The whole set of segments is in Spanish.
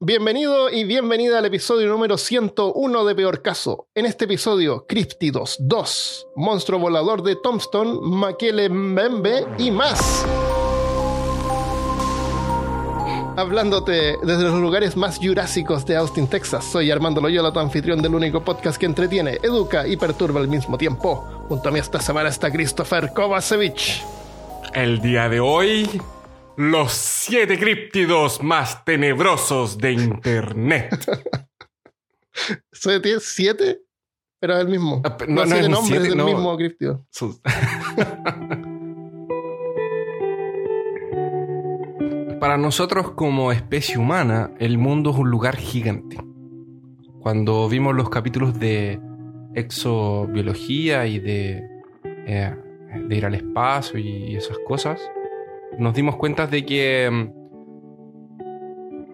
Bienvenido y bienvenida al episodio número 101 de Peor Caso. En este episodio, Cryptidos 2, Monstruo Volador de Tombstone, Makele Mbembe y más. Hablándote desde los lugares más jurásicos de Austin, Texas, soy Armando Loyola, tu anfitrión del único podcast que entretiene, educa y perturba al mismo tiempo. Junto a mí esta semana está Christopher Kovacevic. El día de hoy, los siete críptidos más tenebrosos de Internet. ¿Soy tiene siete? Pero es el mismo. Ah, no, no, no siete es nombres siete, del no. mismo críptido. Sus- Para nosotros como especie humana, el mundo es un lugar gigante. Cuando vimos los capítulos de exobiología y de, eh, de ir al espacio y esas cosas, nos dimos cuenta de que mm,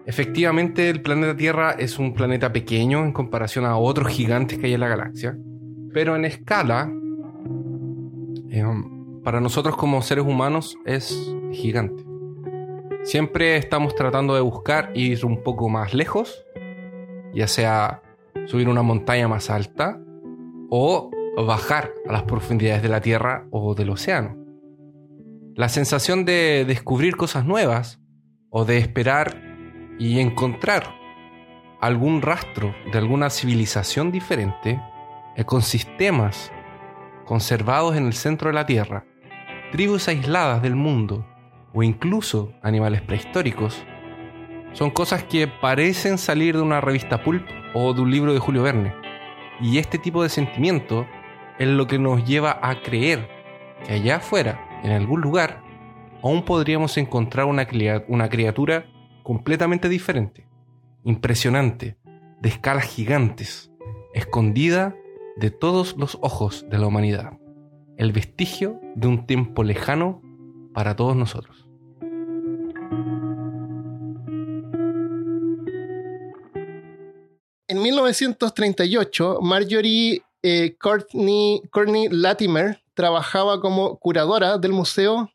efectivamente el planeta Tierra es un planeta pequeño en comparación a otros gigantes que hay en la galaxia, pero en escala, eh, para nosotros como seres humanos es gigante. Siempre estamos tratando de buscar ir un poco más lejos, ya sea subir una montaña más alta o bajar a las profundidades de la Tierra o del océano. La sensación de descubrir cosas nuevas o de esperar y encontrar algún rastro de alguna civilización diferente, ecosistemas conservados en el centro de la Tierra, tribus aisladas del mundo o incluso animales prehistóricos, son cosas que parecen salir de una revista pulp o de un libro de Julio Verne. Y este tipo de sentimiento es lo que nos lleva a creer que allá afuera, en algún lugar, aún podríamos encontrar una, criatura completamente diferente, impresionante, de escalas gigantes, escondida de todos los ojos de la humanidad, el vestigio de un tiempo lejano para todos nosotros. En 1938, Marjorie eh, Courtney Latimer trabajaba como curadora del museo.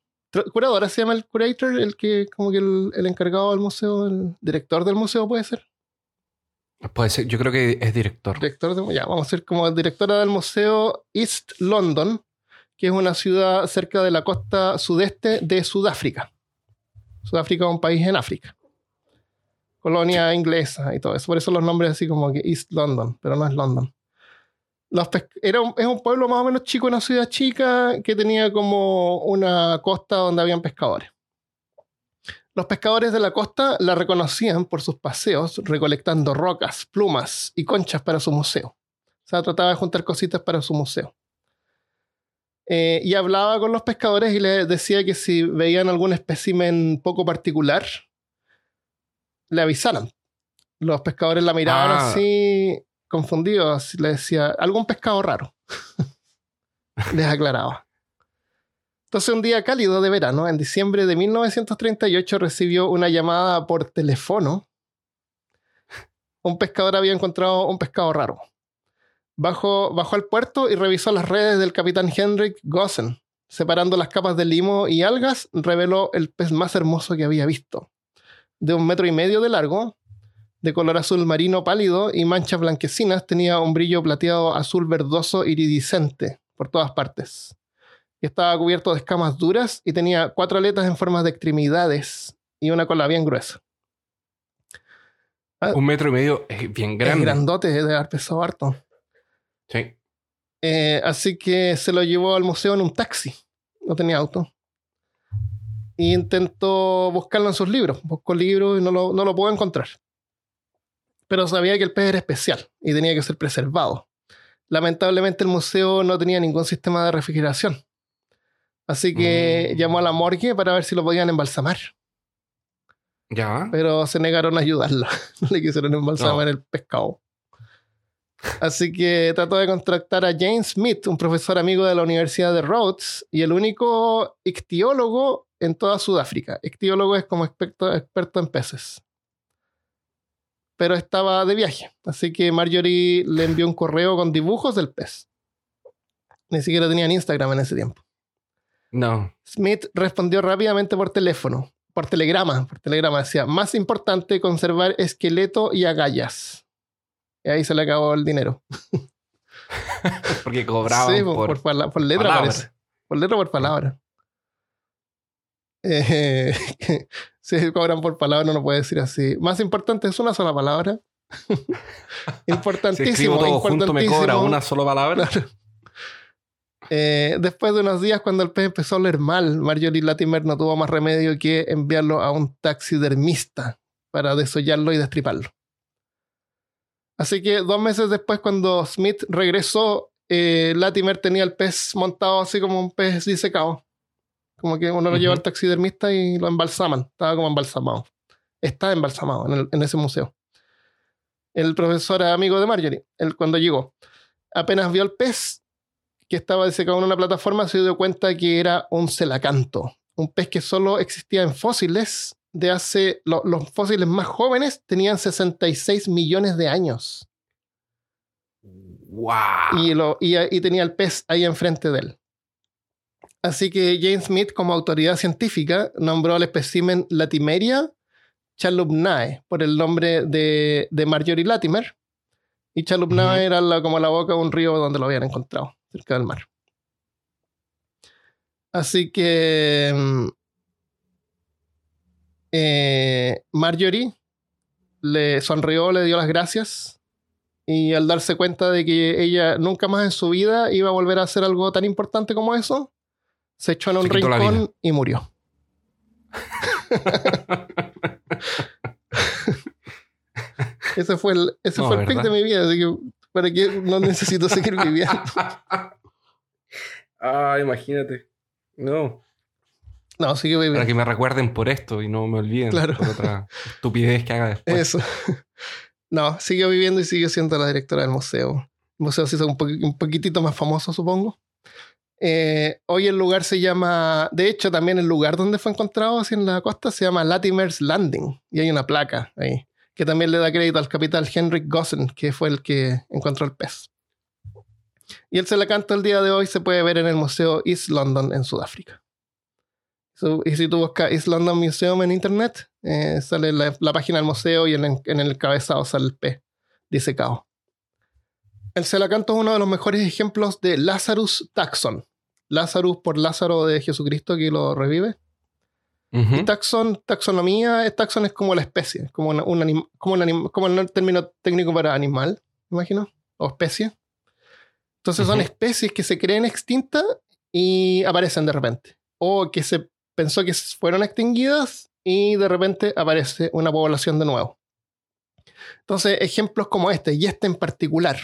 ¿Curadora se llama el curator? El que, como que el, el encargado del museo, el director del museo puede ser. Puede ser, yo creo que es director. Director de- ya, vamos a ser como directora del museo East London, que es una ciudad cerca de la costa sudeste de Sudáfrica. Sudáfrica es un país en África. Colonia inglesa y todo eso. Por eso los nombres así como que East London, pero no es London. Los era un, es un pueblo más o menos chico, una ciudad chica que tenía como una costa donde habían pescadores. Los pescadores de la costa la reconocían por sus paseos recolectando rocas, plumas y conchas para su museo. O sea, trataba de juntar cositas para su museo. Eh, y hablaba con los pescadores y les decía que si veían algún espécimen poco particular, le avisaran. Los pescadores la miraban Ah. así, confundidos. Le decía, algún pescado raro. les aclaraba. Entonces, un día cálido de verano, en diciembre de 1938, recibió una llamada por teléfono. Un pescador había encontrado un pescado raro. Bajó, bajó al puerto y revisó las redes del capitán Henrik Gossen. Separando las capas de limo y algas, reveló el pez más hermoso que había visto. De un metro y medio de largo, de color azul marino pálido y manchas blanquecinas, tenía un brillo plateado azul verdoso iridiscente por todas partes. Estaba cubierto de escamas duras y tenía cuatro aletas en forma de extremidades y una cola bien gruesa. Un metro y medio es bien Es grande. grandote, debe haber pesado harto. Sí. Eh, así que se lo llevó al museo en un taxi. No tenía auto. Y intentó buscarlo en sus libros. Buscó libros y no lo, no lo pudo encontrar. Pero sabía que el pez era especial y tenía que ser preservado. Lamentablemente el museo no tenía ningún sistema de refrigeración. Así que Mm. llamó a la morgue para ver si lo podían embalsamar. Ya. Pero se negaron a ayudarlo. No le quisieron embalsamar No. el pescado. Así que trató de contactar a James Smith, un profesor amigo de la Universidad de Rhodes y el único ictiólogo en toda Sudáfrica. Ictiólogo es como experto, experto en peces. Pero estaba de viaje, así que Marjorie le envió un correo con dibujos del pez. Ni siquiera tenían Instagram en ese tiempo. No. Smith respondió rápidamente por teléfono. por telegrama, por telegrama decía, más importante conservar esqueleto y agallas. Y ahí se le acabó el dinero. Porque cobraban Sí, por, por, por letra palabra. parece. Por letra o por palabra. Eh, si cobran por palabra, no lo puede decir así. Más importante es una sola palabra. Si importantísimo. escribo todo junto me cobra importantísimo. una sola palabra. Eh, después de unos días, cuando el pez empezó a oler mal, Marjorie Latimer no tuvo más remedio que enviarlo a un taxidermista para desollarlo y destriparlo. Así que dos meses después, cuando Smith regresó, eh, Latimer tenía el pez montado así como un pez disecado. Como que uno lo lleva al taxidermista y lo embalsaman. Estaba como embalsamado. Está embalsamado en, el- en ese museo. El profesor era amigo de Marjorie, él cuando llegó. Apenas vio el pez, que estaba disecado en una plataforma, se dio cuenta que era un celacanto, un pez que solo existía en fósiles de hace. lo- los fósiles más jóvenes tenían 66 millones de años ¡Wow! y, lo, y, y tenía el pez ahí enfrente de él. Así que James Smith, como autoridad científica, nombró al espécimen Latimeria chalupnae por el nombre de, de Marjorie Latimer. Y Chalupnae era la- como la boca de un río donde lo habían encontrado, cerca del mar. Así que mm, eh, Marjorie le sonrió, le dio las gracias y al darse cuenta de que ella nunca más en su vida iba a volver a hacer algo tan importante como eso, se echó en un rincón y murió. ese fue el, ese No, fue el pic ¿verdad? de mi vida, así que para que no necesito seguir viviendo. ah, imagínate. No. No, sigue viviendo. Para que me recuerden por esto y no me olviden Claro. por otra estupidez que haga después. Eso. No, siguió viviendo y sigue siendo la directora del museo. El museo se hizo un, poqui- un poquitito más famoso, supongo. Eh, hoy el lugar se llama, de hecho, también el lugar donde fue encontrado, así en la costa, se llama Latimer's Landing. Y hay una placa ahí, que también le da crédito al capitán Henrik Gossen, que fue el que encontró el pez. Y el Celacanto el día de hoy se puede ver en el Museo East London en Sudáfrica. Y si tú buscas East London Museum en internet, eh, sale la, la página del museo y en, el- en el cabezado sale el pez disecado. El Celacanto es uno de los mejores ejemplos de Lazarus Taxon. Lazarus por Lázaro de Jesucristo que lo revive. Y taxon, taxonomía, taxon es como la especie, como, una- un anim- como, un anim- como el término técnico para animal, me imagino, o especie. Entonces son especies que se creen extintas y aparecen de repente. O que se pensó que fueron extinguidas y de repente aparece una población de nuevo. Entonces, ejemplos como este, y este en particular,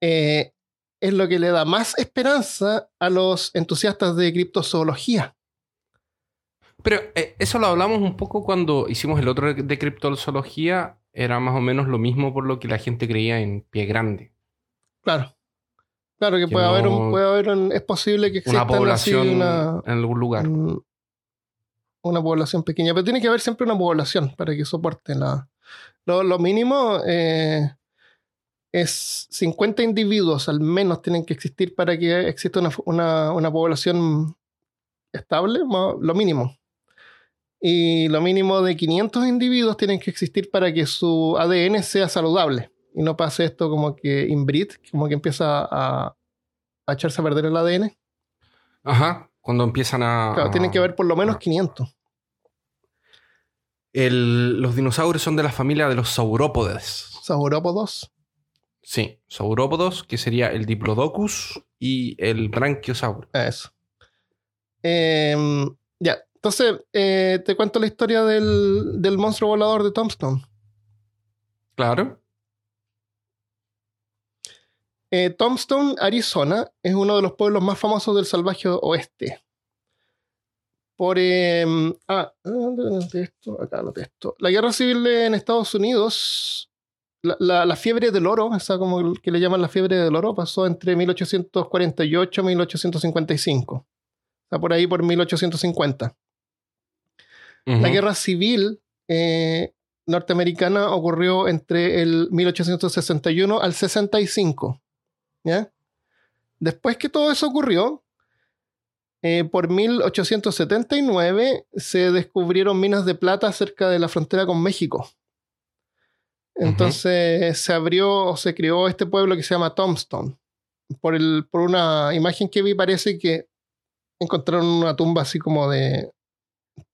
eh, es lo que le da más esperanza a los entusiastas de criptozoología. Pero eh, eso lo hablamos un poco cuando hicimos el otro de criptozoología. Era más o menos lo mismo por lo que la gente creía en pie grande. Claro. Claro que, Que puede, haber un, puede haber un- es posible que exista Una población una, en algún lugar. un- una población pequeña, pero tiene que haber siempre una población para que soporte la... Lo, lo mínimo eh, es 50 individuos al menos tienen que existir para que exista una, una- una población estable, lo mínimo. Y lo mínimo de 500 individuos tienen que existir para que su ADN sea saludable y no pase esto como que inbreed, como que empieza a, a echarse a perder el ADN. Ajá. Cuando empiezan a. Claro, tienen que haber por lo menos 500. El- los dinosaurios son de la familia de los saurópodes. Saurópodos. Sí, saurópodos, que sería el Diplodocus y el Brachiosaurus. Eso. Em, ya, entonces eh, te cuento la historia del, del monstruo volador de Tombstone. Claro. Eh, Tombstone, Arizona, es uno de los pueblos más famosos del salvaje oeste. Por. em, ah, ¿dónde anoté esto? Acá anoté esto. La guerra civil en Estados Unidos, la, la- la fiebre del oro, esa como que le llaman la fiebre del oro, pasó entre 1848 y 1855. O sea, por ahí por 1850. La guerra civil eh, norteamericana ocurrió entre el 1861 al 65. ¿ya? Después que todo eso ocurrió, eh, por 1879 se descubrieron minas de plata cerca de la frontera con México. Entonces se abrió o se creó este pueblo que se llama Tombstone. Por, el, por una imagen que vi parece que encontraron una tumba así como de...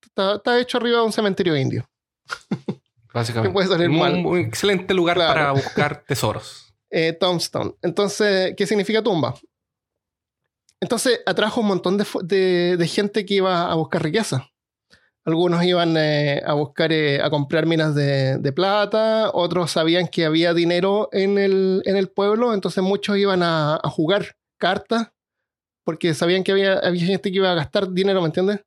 Está, hecho arriba de un cementerio indio. Básicamente. puede salir un, excelente lugar para buscar tesoros. Eh, Tombstone. Entonces, ¿qué significa tumba? Entonces atrajo un montón de, gente que iba a buscar riqueza. Algunos iban eh, a buscar, eh, a comprar minas de, plata, otros sabían que había dinero en el, pueblo, entonces muchos iban a, jugar cartas porque sabían que había, gente que iba a gastar dinero, ¿me entiendes?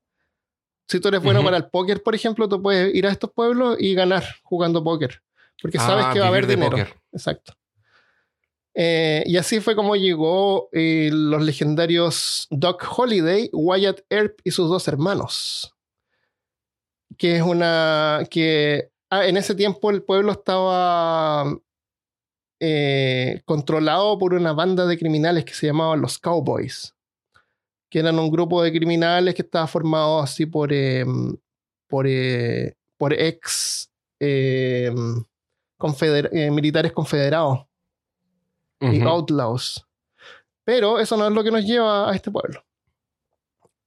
Si tú eres bueno para el póker, por ejemplo, tú puedes ir a estos pueblos y ganar jugando póker, porque sabes ah, que va a haber dinero. Exacto. Eh, y así fue como llegó los legendarios Doc Holiday, Wyatt Earp y sus dos hermanos. Que es una. que ah, en ese tiempo el pueblo estaba eh, controlado por una banda de criminales que se llamaban los Cowboys. Que eran un grupo de criminales que estaba formado así por. Em, por, por ex em, militares confederados y outlaws. Pero eso no es lo que nos lleva a este pueblo.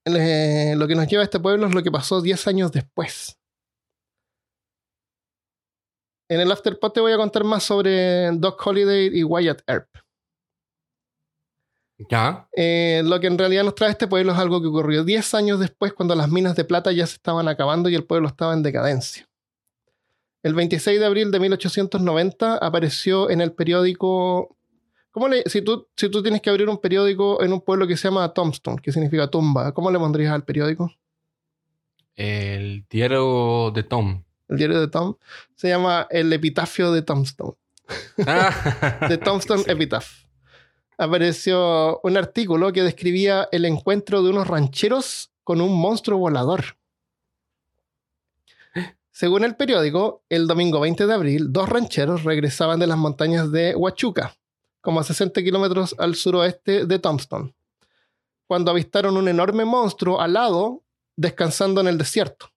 Lo que nos lleva a este pueblo es lo que pasó 10 años después. En el Afterpod te voy a contar más sobre Doc Holiday y Wyatt Earp. Ya. Eh, lo que en realidad nos trae este pueblo es algo que ocurrió 10 años después, cuando las minas de plata ya se estaban acabando y el pueblo estaba en decadencia. El 26 de abril de 1890 apareció en el periódico ¿Cómo le, si, tú, si tú tienes que abrir un periódico en un pueblo que se llama Tombstone, que significa tumba, ¿cómo le pondrías al periódico? El diario de Tom. El diario de Tom. Se llama El Epitafio de Tombstone. Ah. de Tombstone Epitaph. Apareció un artículo que describía el encuentro de unos rancheros con un monstruo volador. Según el periódico, el domingo 20 de abril, dos rancheros regresaban de las montañas de Huachuca como a 60 kilómetros al suroeste de Tombstone, cuando avistaron un enorme monstruo alado descansando en el desierto.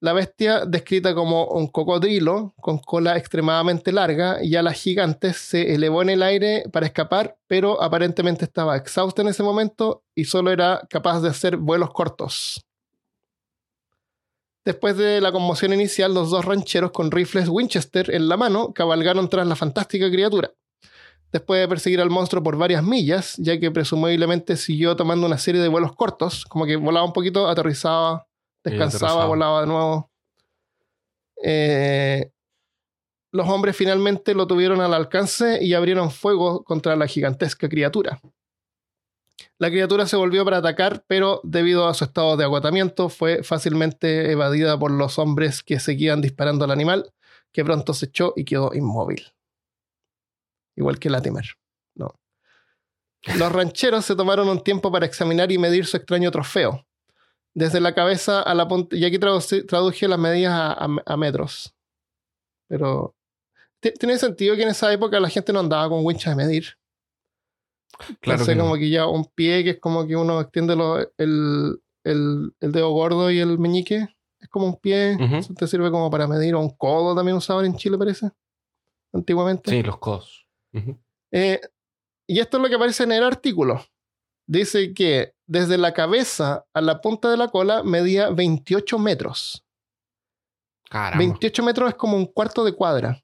La bestia, descrita como un cocodrilo con cola extremadamente larga y alas gigantes, se elevó en el aire para escapar, pero aparentemente estaba exhausta en ese momento y solo era capaz de hacer vuelos cortos. Después de la conmoción inicial, los dos rancheros con rifles Winchester en la mano cabalgaron tras la fantástica criatura después de perseguir al monstruo por varias millas, ya que presumiblemente siguió tomando una serie de vuelos cortos, como que volaba un poquito, aterrizaba, descansaba, volaba de nuevo. Eh, los hombres finalmente lo tuvieron al alcance y abrieron fuego contra la gigantesca criatura. La criatura se volvió para atacar, pero debido a su estado de agotamiento fue fácilmente evadida por los hombres que seguían disparando al animal, que pronto se echó y quedó inmóvil igual que Latimer. No. Los rancheros se tomaron un tiempo para examinar y medir su extraño trofeo. Desde la cabeza a la punta. Y aquí traduje las medidas a, metros. Pero. Tiene sentido que en esa época la gente no andaba con winchas de medir. Claro. Entonces, como que ya un pie, que es como que uno extiende el, dedo gordo y el meñique. Es como un pie. Eso te sirve como para medir. O un codo también usaban en Chile, parece. Antiguamente. Sí, los codos. Eh, y esto es lo que aparece en el artículo. Dice que desde la cabeza a la punta de la cola medía 28 metros. 28 metros es como un cuarto de cuadra.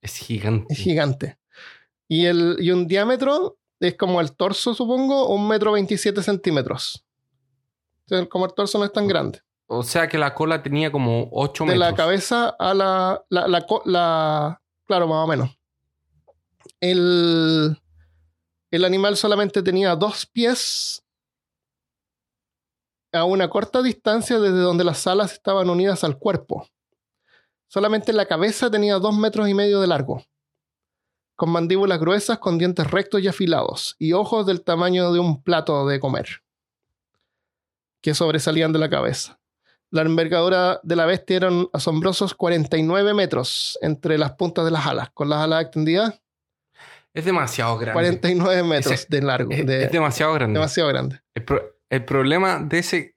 Es gigante. Es gigante. Y, el, y un diámetro es como el torso, supongo, un metro 27 centímetros. como el torso no es tan grande. O sea que la cola tenía como 8 metros. De la cabeza a la, la, la, Claro, más o menos el, animal solamente tenía dos pies a una corta distancia desde donde las alas estaban unidas al cuerpo. Solamente la cabeza tenía dos metros y medio de largo, con mandíbulas gruesas, con dientes rectos y afilados, y ojos del tamaño de un plato de comer, que sobresalían de la cabeza. La envergadura de la bestia eran asombrosos 49 metros entre las puntas de las alas, con las alas extendidas es demasiado grande. 49 metros de largo. Es, demasiado grande. Demasiado grande. el problema de ese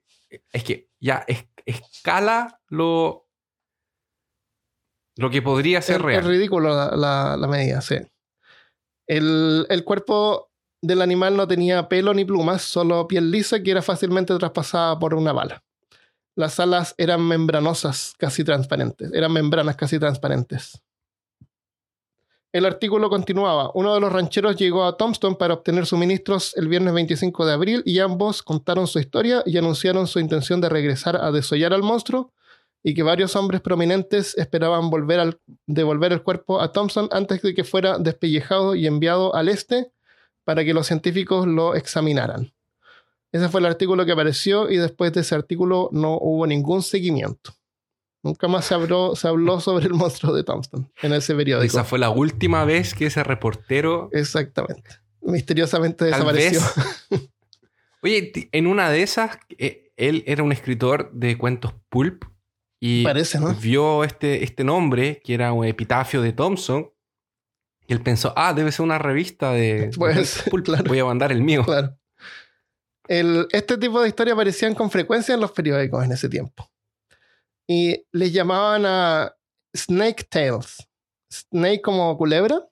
es que ya es- escala lo, lo que podría ser es, real. es ridículo la, la- la medida, sí. El, el cuerpo del animal no tenía pelo ni plumas, solo piel lisa que era fácilmente traspasada por una bala. Las alas eran membranosas, casi transparentes. Eran membranas casi transparentes. El artículo continuaba. Uno de los rancheros llegó a Tombstone para obtener suministros el viernes 25 de abril y ambos contaron su historia y anunciaron su intención de regresar a desollar al monstruo y que varios hombres prominentes esperaban volver al, devolver el cuerpo a Thompson antes de que fuera despellejado y enviado al este para que los científicos lo examinaran. Ese fue el artículo que apareció y después de ese artículo no hubo ningún seguimiento. Nunca más se habló, se habló sobre el monstruo de Thompson en ese periódico. Esa fue la última vez que ese reportero Exactamente. Misteriosamente Tal desapareció. vez. Oye, en una de esas, eh, él era un escritor de cuentos pulp y Parece, ¿no? vio este, este nombre, que era un epitafio de Thompson, y él pensó, ah, debe ser una revista de, Pues, pulp, claro. voy a mandar el mío. Claro. El- este tipo de historias aparecían con frecuencia en los periódicos en ese tiempo. Y les llamaban a Snake Tales. Snake como culebra,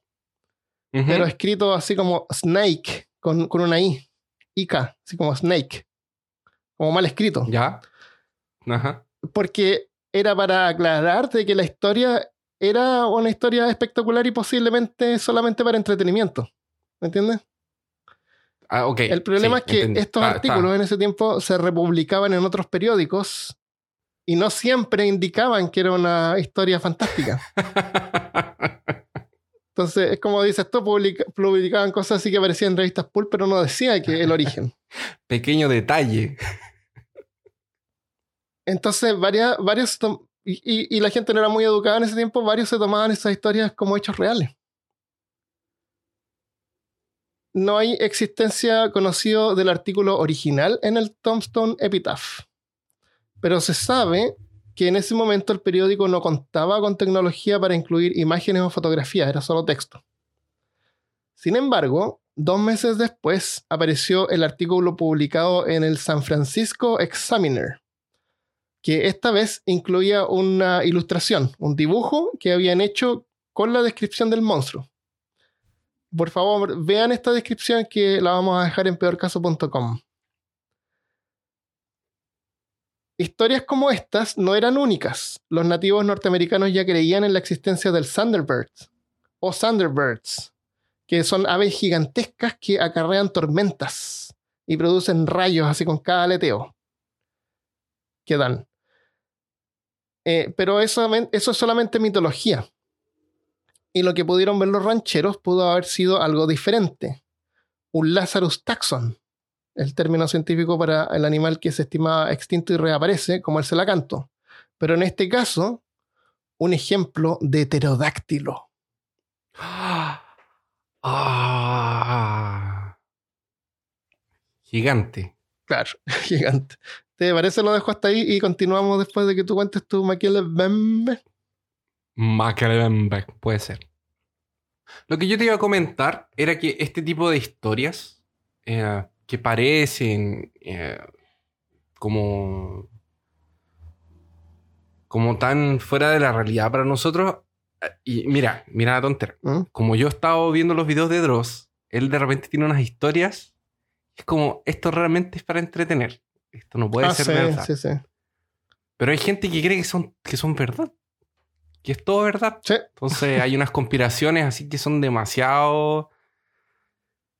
pero escrito así como Snake, con, con una I. IK, así como Snake. Como mal escrito. ¿Ya? Ajá. Porque era para aclarar de que la historia era una historia espectacular y posiblemente solamente para entretenimiento. ¿Me entiendes? Ah, ok. El problema Sí, es que entendí. estos Está- artículos en ese tiempo se republicaban en otros periódicos y no siempre indicaban que era una historia fantástica. Entonces, es como dices tú, publica- publicaban cosas así que aparecían en revistas pulp, pero no decía que el origen. Pequeño detalle. Entonces, varias, varios, tom- y, y- y la gente no era muy educada en ese tiempo, varios se tomaban esas historias como hechos reales. No hay existencia conocido del artículo original en el Tombstone Epitaph, pero se sabe que en ese momento el periódico no contaba con tecnología para incluir imágenes o fotografías, era solo texto. Sin embargo, dos meses después apareció el artículo publicado en el San Francisco Examiner, que esta vez incluía una ilustración, un dibujo que habían hecho con la descripción del monstruo. Por favor, vean esta descripción que la vamos a dejar en peorcaso.com. Historias como estas no eran únicas. Los nativos norteamericanos ya creían en la existencia del Thunderbird o Thunderbirds, que son aves gigantescas que acarrean tormentas y producen rayos así con cada aleteo que dan. Eh, pero eso, eso es solamente mitología. Y lo que pudieron ver los rancheros pudo haber sido algo diferente. Un Lazarus taxon, el término científico para el animal que se estimaba extinto y reaparece, como el celacanto. Pero en este caso, un ejemplo de pterodáctilo. Ah. Gigante. Claro, gigante. ¿Te parece? Lo dejo hasta ahí y continuamos después de que tú cuentes tu Maquiavelo. Macalembeck, puede ser. Lo que yo te iba a comentar era que este tipo de historias eh, que parecen eh, como, como tan fuera de la realidad para nosotros. eh, Y mira, mira la tontera. ¿Mm? Como yo he estado viendo los videos de Dross, él de repente tiene unas historias. Es como, esto realmente es para entretener. Esto no puede Ah, ser sí, verdad. sí, sí. Pero hay gente que cree que son, que son verdad. Que es todo verdad. Entonces hay unas conspiraciones así que son demasiado...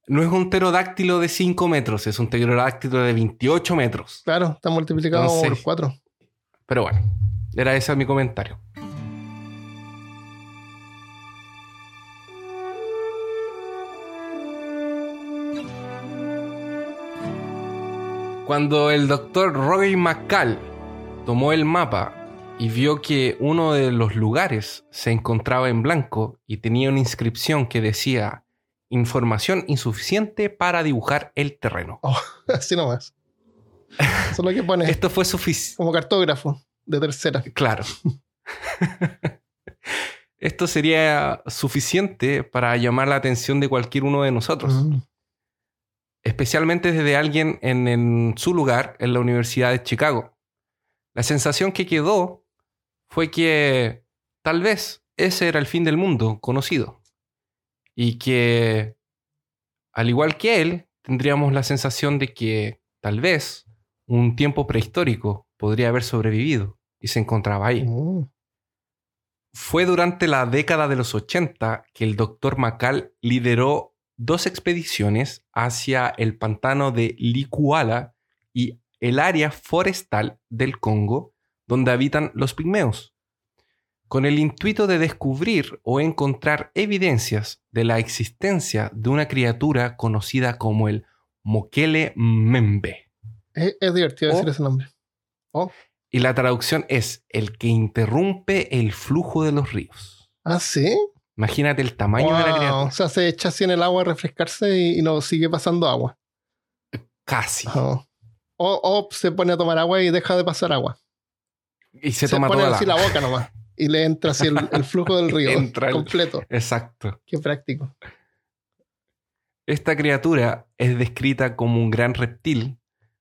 No es un pterodáctilo de 5 metros, es un pterodáctilo de 28 metros. claro, está multiplicado Entonces- por cuatro. Pero bueno, era ese mi comentario. Cuando el doctor Roy McCall tomó el mapa y vio que uno de los lugares se encontraba en blanco y tenía una inscripción que decía información insuficiente para dibujar el terreno. Así nomás. Eso es lo que pone Esto fue suficiente. como cartógrafo de tercera. Claro. Esto sería suficiente para llamar la atención de cualquier uno de nosotros. Mm. especialmente desde alguien en, en su lugar en la Universidad de Chicago. La sensación que quedó fue que tal vez ese era el fin del mundo conocido y que, al igual que él, tendríamos la sensación de que tal vez un tiempo prehistórico podría haber sobrevivido y se encontraba ahí. Mm. Fue durante la década de los 80 que el doctor Macal lideró dos expediciones hacia el pantano de Likuala y el área forestal del Congo donde habitan los pigmeos, con el intuito de descubrir o encontrar evidencias de la existencia de una criatura conocida como el Mokele Membe. Es, es divertido decir ese nombre. Oh. Y la traducción es el que interrumpe el flujo de los ríos. Ah, sí. Imagínate el tamaño de la criatura. O sea, se echa así en el agua a refrescarse y, y no sigue pasando agua. Casi. Oh. O, o se pone a tomar agua y deja de pasar agua. Y se, toma pone toda así la... la boca nomás. Y le entra así el, el flujo del río Entra el- completo. Exacto. Qué práctico. Esta criatura es descrita como un gran reptil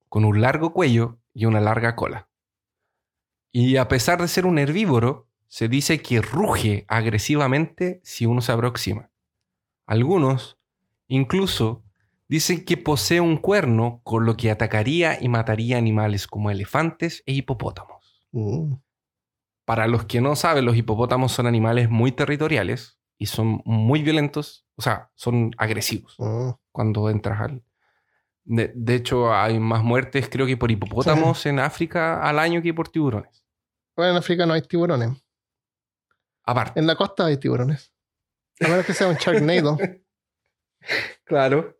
con un largo cuello y una larga cola. Y a pesar de ser un herbívoro, se dice que ruge agresivamente si uno se aproxima. Algunos, incluso, dicen que posee un cuerno con lo que atacaría y mataría animales como elefantes e hipopótamos. Mm. Para los que no saben, los hipopótamos son animales muy territoriales y son muy violentos, o sea, son agresivos Mm. cuando entras al... De, de hecho, hay más muertes creo que por hipopótamos en África al año que por tiburones. Bueno, en África no hay tiburones. Aparte. En la costa hay tiburones. A menos que sea un Sharknado. Claro.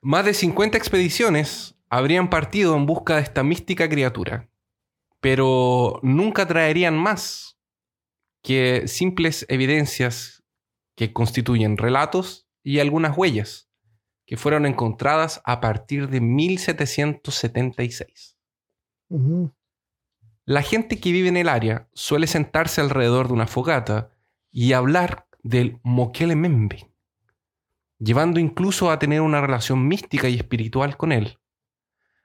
Más de 50 expediciones habrían partido en busca de esta mística criatura, pero nunca traerían más que simples evidencias que constituyen relatos y algunas huellas que fueron encontradas a partir de 1776. Ujú. La gente que vive en el área suele sentarse alrededor de una fogata y hablar del Mokele Membe, llevando incluso a tener una relación mística y espiritual con él.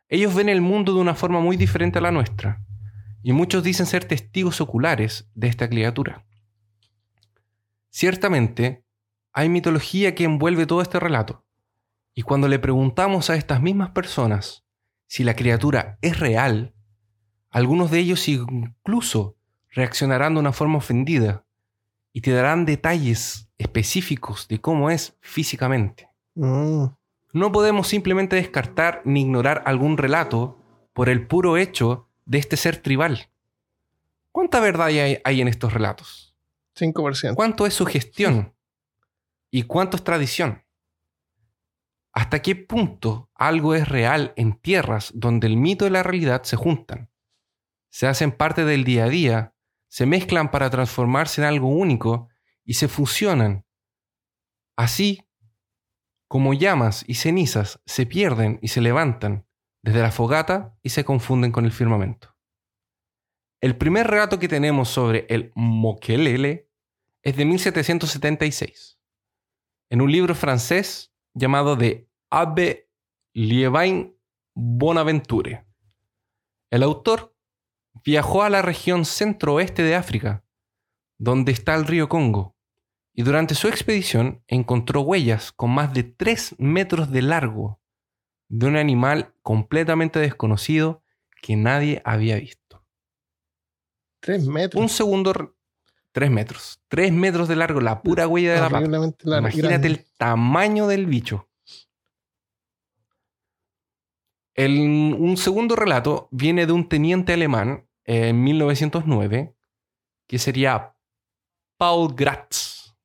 Ellos ven el mundo de una forma muy diferente a la nuestra, y muchos dicen ser testigos oculares de esta criatura. Ciertamente, hay mitología que envuelve todo este relato, y cuando le preguntamos a estas mismas personas si la criatura es real, algunos de ellos incluso reaccionarán de una forma ofendida y te darán detalles específicos de cómo es físicamente. Mm. No podemos simplemente descartar ni ignorar algún relato por el puro hecho de este ser tribal. ¿Cuánta verdad hay, hay en estos relatos? 5%. ¿Cuánto es sugestión? ¿Y cuánto es tradición? ¿Hasta qué punto algo es real en tierras donde el mito y la realidad se juntan? Se hacen parte del día a día, se mezclan para transformarse en algo único y se fusionan. Así como llamas y cenizas se pierden y se levantan desde la fogata y se confunden con el firmamento. El primer relato que tenemos sobre el Mokelele es de 1776, en un libro francés llamado de Abbe Liévin Bonaventure. El autor viajó a la región centro-oeste de África, donde está el río Congo, y durante su expedición encontró huellas con más de 3 metros de largo de un animal completamente desconocido que nadie había visto. 3 metros. Un segundo, 3 metros, 3 metros de largo, la pura huella de la pata. Imagínate grande. el tamaño del bicho. El- un segundo relato viene de un teniente alemán eh, en 1909, que sería Paul Gratz,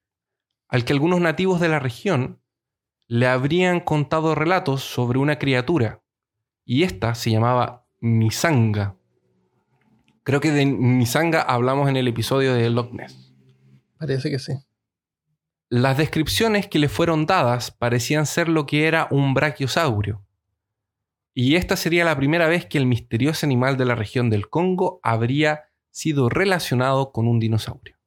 al que algunos nativos de la región le habrían contado relatos sobre una criatura, y esta se llamaba Nisanga. Creo que de Nisanga hablamos en el episodio de Loch Ness. Parece que sí. Las descripciones que le fueron dadas parecían ser lo que era un brachiosaurio. Y esta sería la primera vez que el misterioso animal de la región del Congo habría sido relacionado con un dinosaurio.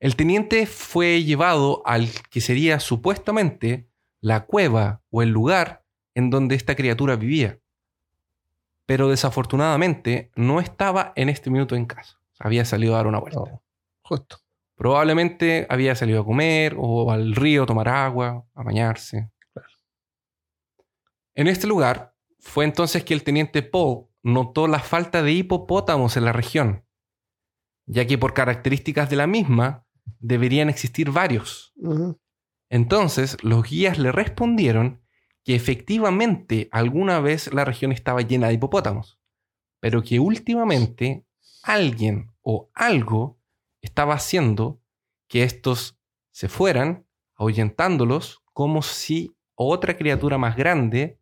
El teniente fue llevado al que sería supuestamente la cueva o el lugar en donde esta criatura vivía. Pero desafortunadamente no estaba en este minuto en casa. Había salido a dar una vuelta. Oh, justo. Probablemente había salido a comer o al río a tomar agua, a bañarse. En este lugar fue entonces que el teniente Paul notó la falta de hipopótamos en la región, ya que por características de la misma deberían existir varios. Entonces los guías le respondieron que efectivamente alguna vez la región estaba llena de hipopótamos, pero que últimamente alguien o algo estaba haciendo que estos se fueran, ahuyentándolos como si otra criatura más grande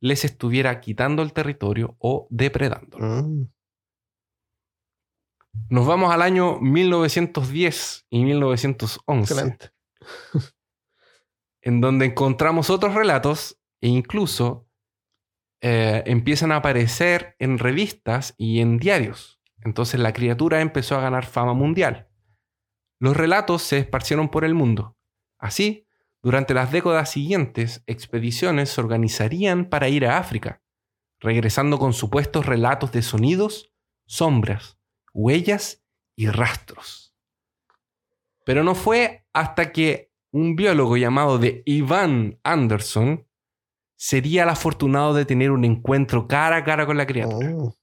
les estuviera quitando el territorio o depredándolo. Mm. Nos vamos al año 1910 y 1911. Excelente. en donde encontramos otros relatos e incluso eh, empiezan a aparecer en revistas y en diarios. Entonces la criatura empezó a ganar fama mundial. Los relatos se esparcieron por el mundo. Así, durante las décadas siguientes, expediciones se organizarían para ir a África, regresando con supuestos relatos de sonidos, sombras, huellas y rastros. Pero no fue hasta que un biólogo llamado de Ivan Anderson sería el afortunado de tener un encuentro cara a cara con la criatura. Oh.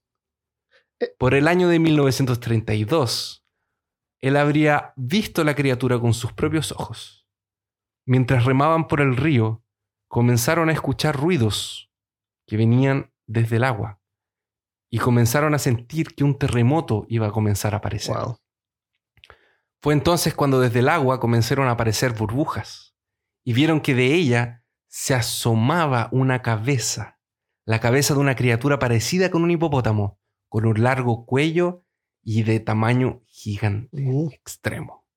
Por el año de 1932, él habría visto la criatura con sus propios ojos. Mientras remaban por el río, comenzaron a escuchar ruidos que venían desde el agua y comenzaron a sentir que un terremoto iba a comenzar a aparecer. Wow. Fue entonces cuando desde el agua comenzaron a aparecer burbujas y vieron que de ella se asomaba una cabeza, la cabeza de una criatura parecida con un hipopótamo, con un largo cuello y de tamaño gigante, Uh. extremo.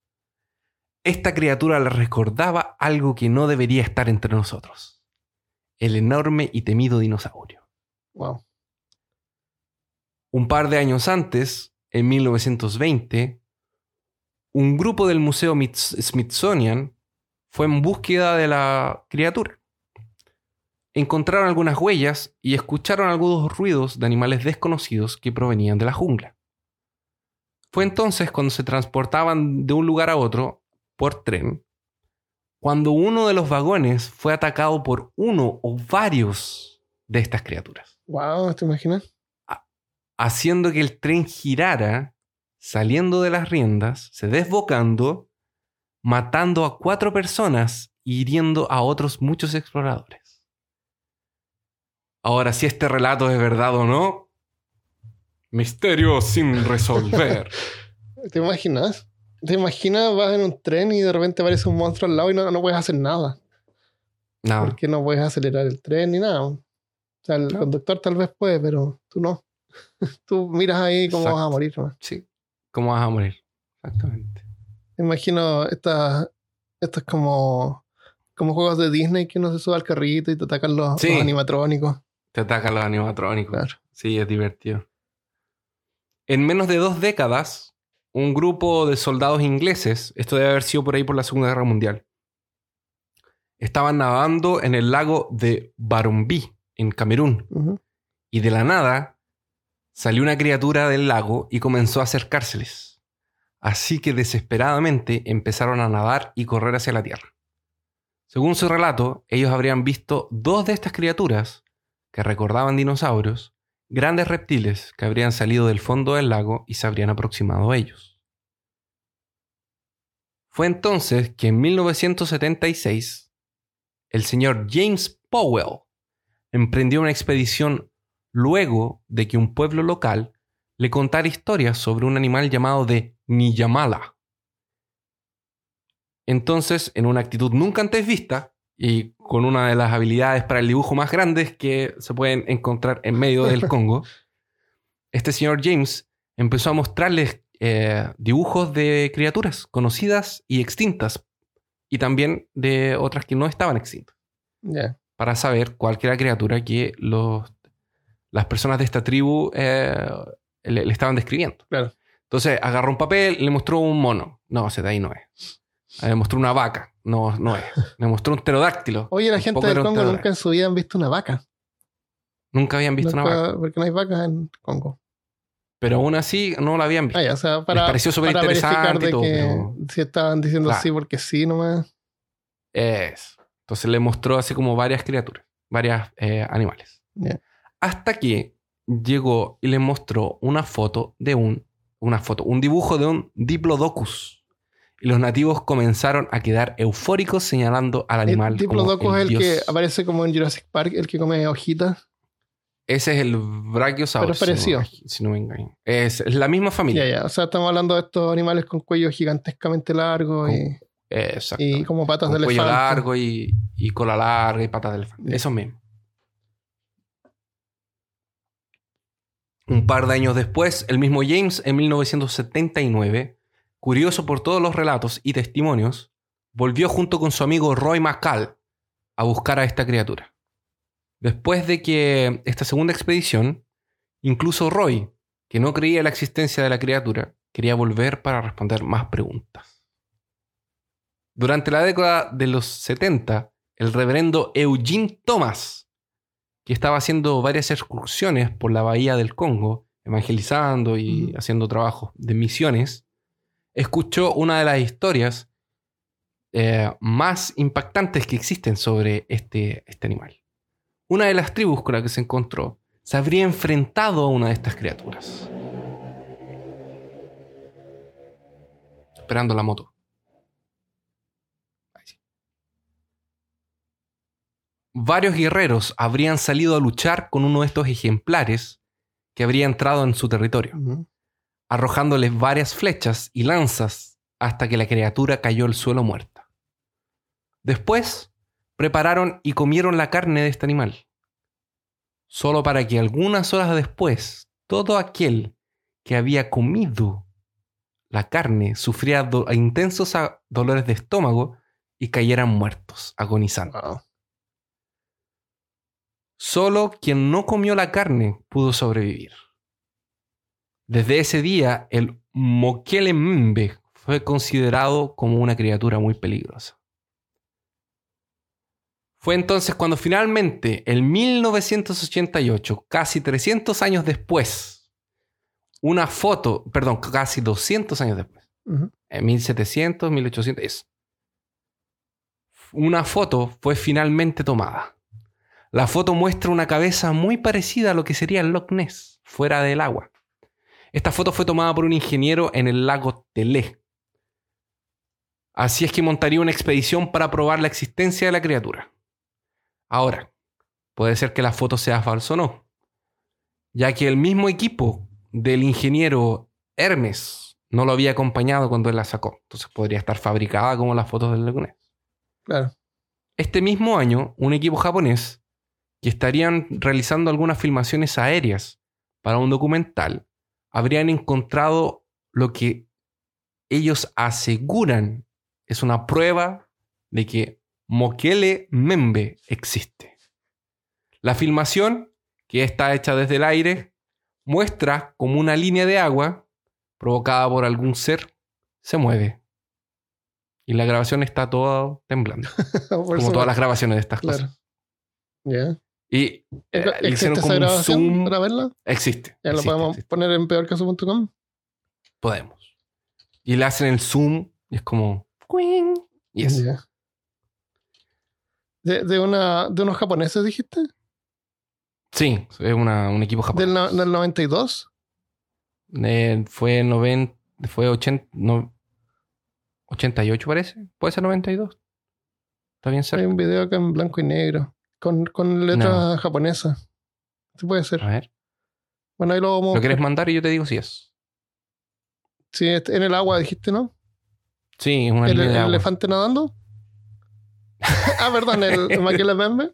Esta criatura le recordaba algo que no debería estar entre nosotros, el enorme y temido dinosaurio. Wow. Un par de años antes, en 1920, un grupo del Museo Smithsonian fue en búsqueda de la criatura. Encontraron algunas huellas y escucharon algunos ruidos de animales desconocidos que provenían de la jungla. Fue entonces cuando se transportaban de un lugar a otro por tren, cuando uno de los vagones fue atacado por uno o varios de estas criaturas Wow, ¿te imaginas? Haciendo que el tren girara, saliendo de las riendas, se desbocando, matando a cuatro personas y hiriendo a otros muchos exploradores. Ahora, si este relato es verdad o no, misterio sin resolver. ¿Te imaginas? ¿Te imaginas? Vas en un tren y de repente aparece un monstruo al lado y no, no puedes hacer nada. No, Porque no puedes acelerar el tren ni nada. O sea, el conductor tal vez puede, pero tú no. tú miras ahí cómo Exacto. vas a morir. ¿no? sí. ¿Cómo vas a morir? Exactamente. Me imagino estas estas como, como juegos de Disney que uno se sube al carrito y te atacan los, Sí. los animatrónicos. Te atacan los animatrónicos. Claro. Sí, es divertido. En menos de dos décadas, un grupo de soldados ingleses, esto debe haber sido por ahí por la Segunda Guerra Mundial, estaban nadando en el lago de Barumbi, en Camerún, Ujú. y de la nada salió una criatura del lago y comenzó a acercárseles. Así que desesperadamente empezaron a nadar y correr hacia la tierra. Según su relato, ellos habrían visto dos de estas criaturas, que recordaban dinosaurios, grandes reptiles que habrían salido del fondo del lago y se habrían aproximado a ellos. Fue entonces que en 1976 el señor James Powell emprendió una expedición luego de que un pueblo local le contara historias sobre un animal llamado de Niyamala. Entonces, en una actitud nunca antes vista y con una de las habilidades para el dibujo más grandes que se pueden encontrar en medio del Congo, este señor James empezó a mostrarles eh, dibujos de criaturas conocidas y extintas y también de otras que no estaban extintas Ya. para saber cuál era la criatura que los, las personas de esta tribu eh, le, le estaban describiendo. Claro. Entonces agarró un papel, le mostró un mono. No, ese de ahí no es. Ah, Le mostró una vaca. No, no es. Le mostró un pterodáctilo. Oye, la gente del Congo nunca en su vida han visto una vaca. Nunca habían visto una vaca. Porque no hay vacas en Congo. Pero aún así no la habían visto. Ah, o sea, para, pareció súper interesante pero- si estaban diciendo Claro. sí porque sí nomás. Es. Entonces le mostró así como varias criaturas, varias eh, animales. Ya. Hasta que llegó y le mostró una foto de un, una foto, un dibujo de un Diplodocus. Y los nativos comenzaron a quedar eufóricos señalando al animal el como diplodocus es el dios. que aparece como en Jurassic Park, el que come hojitas. Ese es el Brachiosaurus. Pero parecido. Si no me engaño. Es, la misma familia. Ya, ya. O sea, estamos hablando de estos animales con cuello gigantescamente largo y, Exacto. y como patas Con de cuello elefante. largo y, y cola larga y patas de elefante. Eso mismo. Un par de años después, el mismo James, en 1979, curioso por todos los relatos y testimonios, volvió junto con su amigo Roy McCall a buscar a esta criatura. Después de que esta segunda expedición, incluso Roy, que no creía en la existencia de la criatura, quería volver para responder más preguntas. Durante la década de los 70, el reverendo Eugene Thomas, que estaba haciendo varias excursiones por la bahía del Congo, evangelizando y haciendo trabajos de misiones, escuchó una de las historias eh, más impactantes que existen sobre este, este animal. Una de las tribus con la que se encontró se habría enfrentado a una de estas criaturas. Esperando la moto. Ahí sí. Varios guerreros habrían salido a luchar con uno de estos ejemplares que habría entrado en su territorio, arrojándoles varias flechas y lanzas hasta que la criatura cayó al suelo muerta. Después, prepararon y comieron la carne de este animal, solo para que algunas horas después todo aquel que había comido la carne sufriera do- intensos dolores de estómago y cayeran muertos, agonizando. Wow. Solo quien no comió la carne pudo sobrevivir. Desde ese día, el Mokelembe fue considerado como una criatura muy peligrosa. Fue entonces cuando finalmente, en 1988, casi 300 años después, una foto, perdón, casi 200 años después, en 1700, 1800, eso. Una foto fue finalmente tomada. La foto muestra una cabeza muy parecida a lo que sería el Loch Ness, fuera del agua. Esta foto fue tomada por un ingeniero en el lago Telé. Así es que montaría una expedición para probar la existencia de la criatura. Ahora, puede ser que la foto sea falsa o no, ya que el mismo equipo del ingeniero Hermes no lo había acompañado cuando él la sacó. Entonces podría estar fabricada como las fotos del Loch Ness. Claro. Este mismo año, un equipo japonés que estarían realizando algunas filmaciones aéreas para un documental, habrían encontrado lo que ellos aseguran es una prueba de que Mokele Membe existe. La filmación, que está hecha desde el aire, muestra como una línea de agua provocada por algún ser se mueve. Y la grabación está toda temblando. Como todas las grabaciones de estas Claro. cosas. Ya. Y eh, le ¿Existe hicieron esa como un zoom. para verla? Existe. Ya lo existe, podemos existe. poner en peorcaso.com. Podemos. Y le hacen el zoom y es como. Y es. Ya. De, de, una, de unos japoneses, dijiste? Sí, es una- un equipo japonés. Del, no- del 92. Eh, fue 90. Fue 80. no, 88, parece. Puede ser 92. Está bien Hay cerca. un video acá en blanco y negro. Con, con letras No. japonesas. Sí puede ser. A ver. Bueno, ahí lo vamos. ¿Lo quieres mandar y yo te digo si es? Sí, este- en el agua dijiste, ¿no? Sí, es una ¿El, de el agua. elefante nadando? ah, perdón, el, el Makele Membe,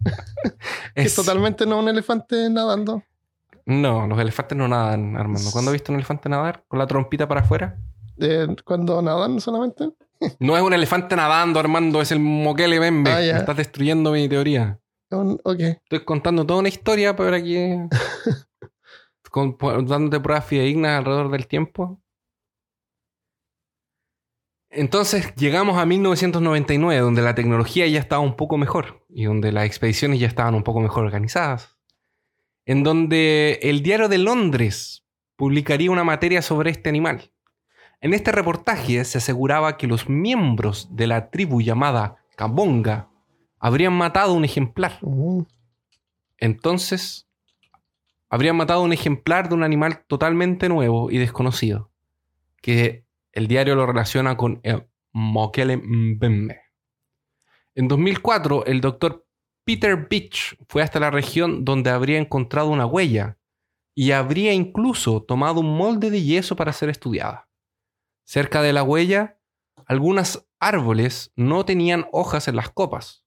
que Es- totalmente no un elefante nadando. No, los elefantes no nadan, Armando. ¿Cuándo has visto un elefante nadar? ¿Con la trompita para afuera? Eh, cuando nadan solamente. No es un elefante nadando, Armando, es el Mokele Membe. Ah, Estás destruyendo mi teoría. Ok. Estoy contando toda una historia para que. con- dándote pruebas fidedignas alrededor del tiempo. Entonces llegamos a 1999, donde la tecnología ya estaba un poco mejor y donde las expediciones ya estaban un poco mejor organizadas. En donde el Diario de Londres publicaría una materia sobre este animal. En este reportaje se aseguraba que los miembros de la tribu llamada Kabonga habrían matado un ejemplar. Uh, Entonces, habrían matado un ejemplar de un animal totalmente nuevo y desconocido, que el diario lo relaciona con el Mokele Mbembe. En 2004, el doctor Peter Beach fue hasta la región donde habría encontrado una huella y habría incluso tomado un molde de yeso para ser estudiada. Cerca de la huella, algunos árboles no tenían hojas en las copas,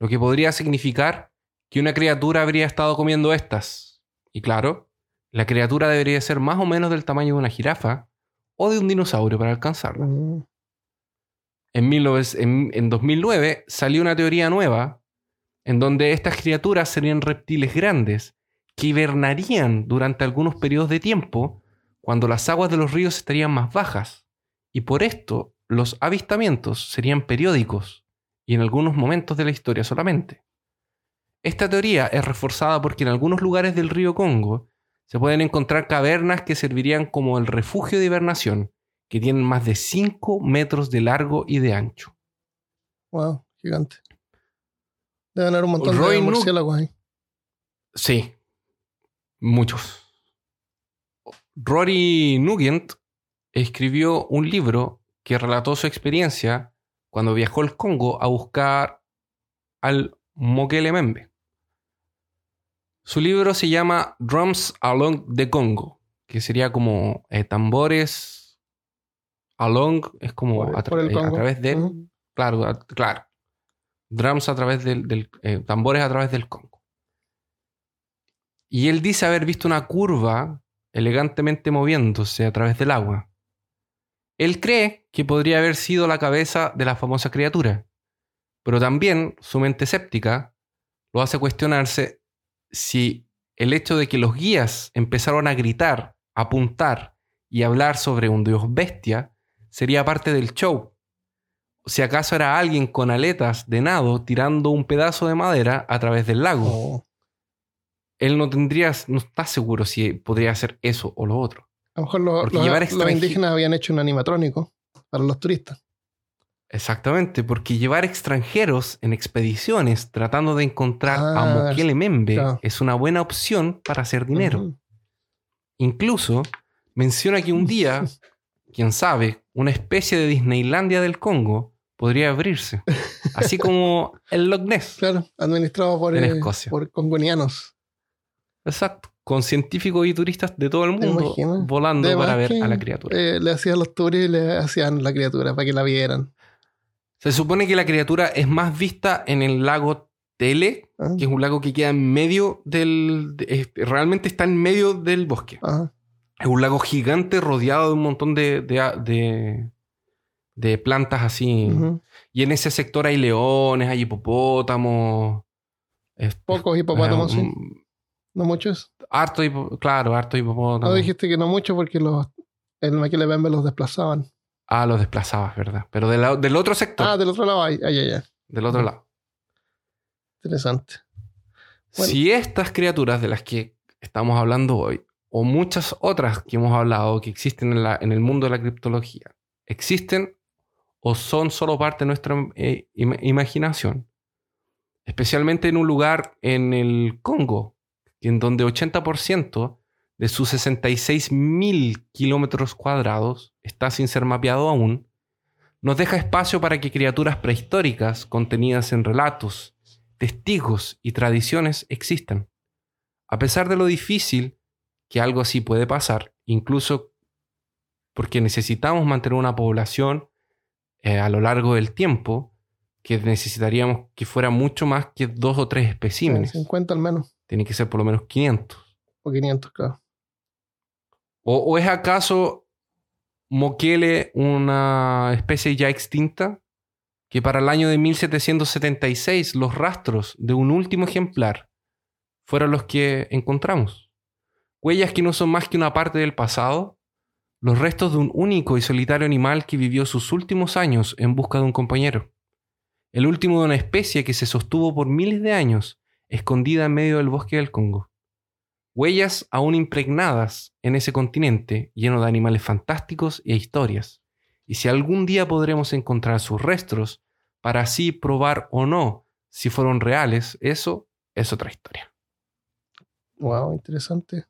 lo que podría significar que una criatura habría estado comiendo estas. Y claro, la criatura debería ser más o menos del tamaño de una jirafa o de un dinosaurio para alcanzarla. En, 19 en- en 2009 salió una teoría nueva en donde estas criaturas serían reptiles grandes que hibernarían durante algunos periodos de tiempo cuando las aguas de los ríos estarían más bajas. Y por esto los avistamientos serían periódicos y en algunos momentos de la historia solamente. Esta teoría es reforzada porque en algunos lugares del río Congo se pueden encontrar cavernas que servirían como el refugio de hibernación, que tienen más de 5 metros de largo y de ancho. wow, gigante. Deben haber un montón Roy de murciélagos ahí. Sí, muchos. Rory Nugent escribió un libro que relató su experiencia cuando viajó al Congo a buscar al Mokele Membe. Su libro se llama Drums Along the Congo, que sería como eh, tambores along, es como Por- a, tra- eh, a través de... Claro, a- claro. Drums a través del, del- eh, tambores a través del Congo. Y él dice haber visto una curva elegantemente moviéndose a través del agua. Él cree que podría haber sido la cabeza de la famosa criatura, pero también su mente escéptica lo hace cuestionarse si el hecho de que los guías empezaron a gritar, apuntar y hablar sobre un dios bestia sería parte del show si acaso era alguien con aletas de nado tirando un pedazo de madera a través del lago. Oh. Él no tendría, no está seguro si podría hacer eso o lo otro. A lo mejor los, los- indígenas habían hecho un animatrónico para los turistas. Exactamente, porque llevar extranjeros en expediciones tratando de encontrar a Ah, Mokele Membe claro. es una buena opción para hacer dinero. Incluso menciona que un día, quién sabe, una especie de Disneylandia del Congo podría abrirse, así como el Loch Ness. Claro, administrado por, En eh, Escocia. por congonianos. Exacto. Con científicos y turistas de todo el ¿Te mundo volando para ver a la criatura. eh, le hacían los tours y le hacían la criatura para que la vieran. Se supone que la criatura es más vista en el lago Tele, Ah, que es un lago que queda en medio del. de- realmente está en medio del bosque. ajá. Es un lago gigante rodeado de un montón de, de, plantas así. Y en ese sector hay leones, hay hipopótamos. es- Pocos hipopótamos, eh, sí. un- No muchos. Harto, hipo- claro, harto hipopótamo. No dijiste que no mucho porque los, el Maquile Bembe los desplazaban. Ah, los desplazabas, ¿verdad? Pero de la- del otro sector. Ah, del otro lado, ay, ay, ay. del otro lado. Interesante. Bueno. Si estas criaturas de las que estamos hablando hoy, o muchas otras que hemos hablado que existen en, la- en el mundo de la criptología, existen o son solo parte de nuestra eh, im- imaginación, especialmente en un lugar en el Congo, en donde 80% de sus 66 mil kilómetros cuadrados está sin ser mapeado aún, nos deja espacio para que criaturas prehistóricas contenidas en relatos, testigos y tradiciones existan. A pesar de lo difícil que algo así puede pasar, incluso porque necesitamos mantener una población eh, a lo largo del tiempo, que necesitaríamos que fuera mucho más que dos o tres especímenes. 50 al menos. Tiene que ser por lo menos 500. O 500, claro. ¿O, o es acaso Mokele una especie ya extinta? Que para el año de 1776 los rastros de un último ejemplar fueron los que encontramos. Huellas que no son más que una parte del pasado, los restos de un único y solitario animal que vivió sus últimos años en busca de un compañero. El último de una especie que se sostuvo por miles de años, escondida en medio del bosque del Congo. Huellas aún impregnadas en ese continente lleno de animales fantásticos e historias. Y si algún día podremos encontrar sus restos para así probar o no si fueron reales, eso es otra historia. Wow, interesante.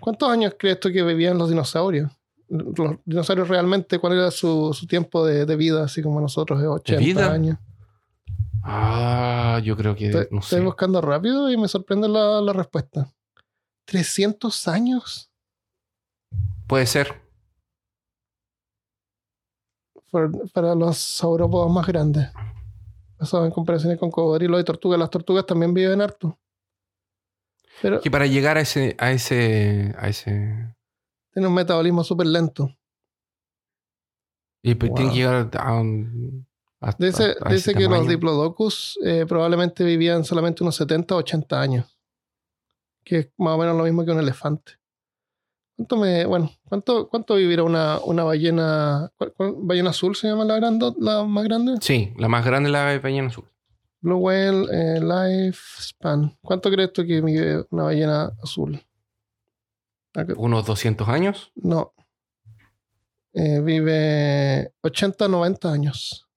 ¿Cuántos años crees tú que vivían los dinosaurios? Los dinosaurios realmente, ¿cuál era su, su tiempo de, de vida? Así como nosotros, de 80 vida? años. Ah, yo creo que Estoy, no estoy sé. buscando rápido y me sorprende la, la respuesta. ¿300 años? Puede ser. por- para los saurópodos más grandes. Eso en comparación con cocodrilos y tortugas. Las tortugas también viven harto. Pero Que para llegar a ese, a ese, a ese, tienen un metabolismo súper lento. y pues tiene que llegar a un, hasta- Dice, dice que los diplodocus eh, probablemente vivían solamente unos 70 o 80 años. Que es más o menos lo mismo que un elefante. ¿Cuánto me, bueno, cuánto, cuánto vivirá una, una ballena? ¿cuál- cuál- ¿Ballena azul se llama la, grande, la más grande? Sí, la más grande es la ballena azul. Blue Whale eh, Lifespan. ¿Cuánto crees tú que vive una ballena azul? Unos 200 años. No. Eh, vive 80, 90 años.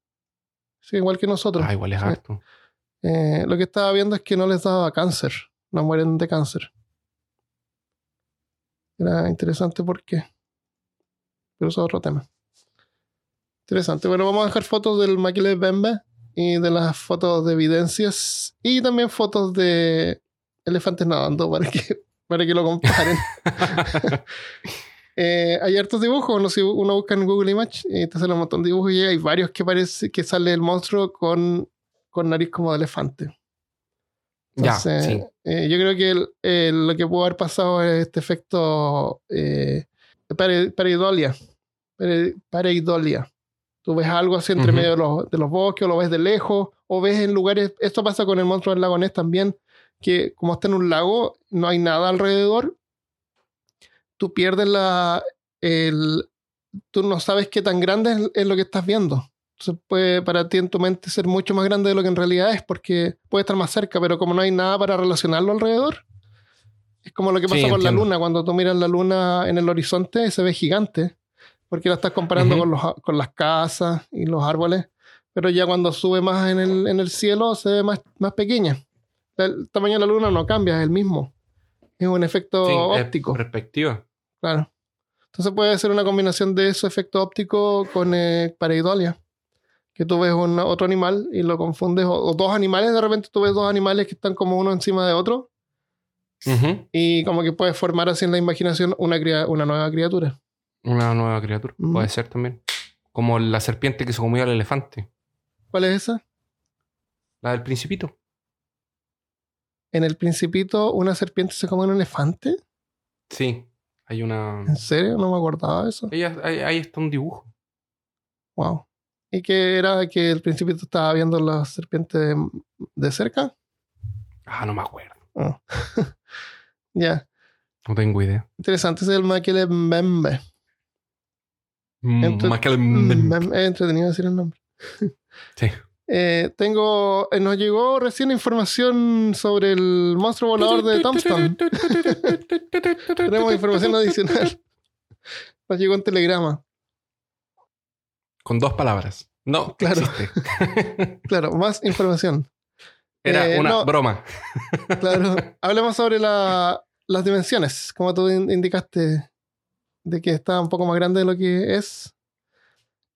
Sí, igual que nosotros. Ah, igual es Sí. harto. Eh, lo que estaba viendo es que no les daba cáncer. No mueren de cáncer. Era interesante por qué. Pero eso es otro tema. Interesante. Bueno, vamos a dejar fotos del Maquile Bembe y de las fotos de evidencias y también fotos de elefantes nadando para que, para que lo comparen. Eh, hay hartos dibujos, no sé, uno busca en Google Image y te sale un montón de dibujos y hay varios que parece que sale el monstruo con, con nariz como de elefante. Ya, Entonces, sí. eh, yo creo que el- el- lo que pudo haber pasado es este efecto eh, pare- pareidolia. Pare- pareidolia. Tú ves algo así entre Ujú. medio de los, de los bosques, o lo ves de lejos, o ves en lugares. Esto pasa con el monstruo del lago Ness también, que como está en un lago, no hay nada alrededor. Tú pierdes la. El, tú no sabes qué tan grande es, es lo que estás viendo. Entonces puede para ti en tu mente ser mucho más grande de lo que en realidad es, porque puede estar más cerca, pero como no hay nada para relacionarlo alrededor, es como lo que Sí, pasa con la luna. Cuando tú miras la luna en el horizonte, se ve gigante, porque la estás comparando con, los, con las casas y los árboles, pero ya cuando sube más en el, en el cielo, se ve más, más pequeña. El tamaño de la luna no cambia, es el mismo. Es un efecto Sí, es óptico. Perspectiva. Claro. Entonces puede ser una combinación de ese efecto óptico con eh, pareidolia. Que tú ves un, otro animal y lo confundes, o, o dos animales, de repente tú ves dos animales que están como uno encima de otro, y como que puedes formar así en la imaginación una, una nueva criatura. Una nueva criatura. Puede ser también. Como la serpiente que se comió al elefante. ¿Cuál es esa? La del principito. En el Principito, una serpiente se come un elefante. Sí. Hay una. ¿En serio? No me acordaba de eso. Ahí, ahí- ahí está un dibujo. Wow. ¿Y que era que el Principito estaba viendo la serpiente de, de cerca? Ah, no me acuerdo. Oh. ya. No tengo idea. Interesante. Ese es el Maquile Mbembe. Entre- Más que el- Mm, Es entretenido decir el nombre. Sí. Eh, tengo, eh, nos llegó recién información sobre el monstruo volador de Tombstone. Tenemos información adicional. Nos llegó un telegrama. Con dos palabras. No, Claro. Claro, más información. Era Eh, una no. broma. Claro. Hablemos sobre la- las dimensiones, como tú in- indicaste, de que está un poco más grande de lo que es.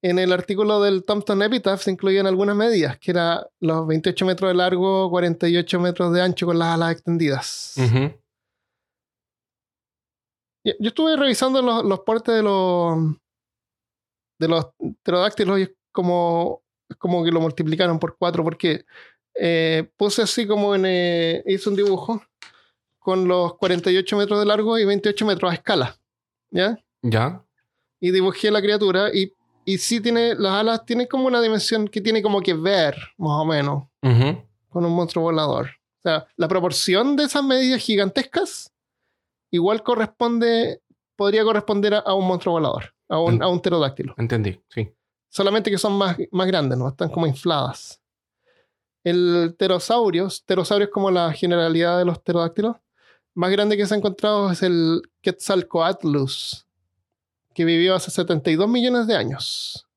En el artículo del Thompson Epitaph se incluían algunas medidas, que era los 28 metros de largo, 48 metros de ancho con las alas extendidas. Yo estuve revisando los, los portes de los de los pterodáctilos y es como, es como que lo multiplicaron por cuatro porque eh, puse así como en eh, hice un dibujo con los 48 metros de largo y 28 metros a escala, ¿ya? Ya. Y dibujé la criatura y, y sí tiene, las alas tienen como una dimensión que tiene como que ver, más o menos, con un monstruo volador. O sea, la proporción de esas medidas gigantescas igual corresponde podría corresponder a, a un monstruo volador, a un, a un pterodáctilo. Entendí, sí. Solamente que son más, más grandes, ¿no? Están como infladas. El pterosaurios, pterosaurios como la generalidad de los pterodáctilos, más grande que se ha encontrado es el Quetzalcoatlus, que vivió hace 72 millones de años.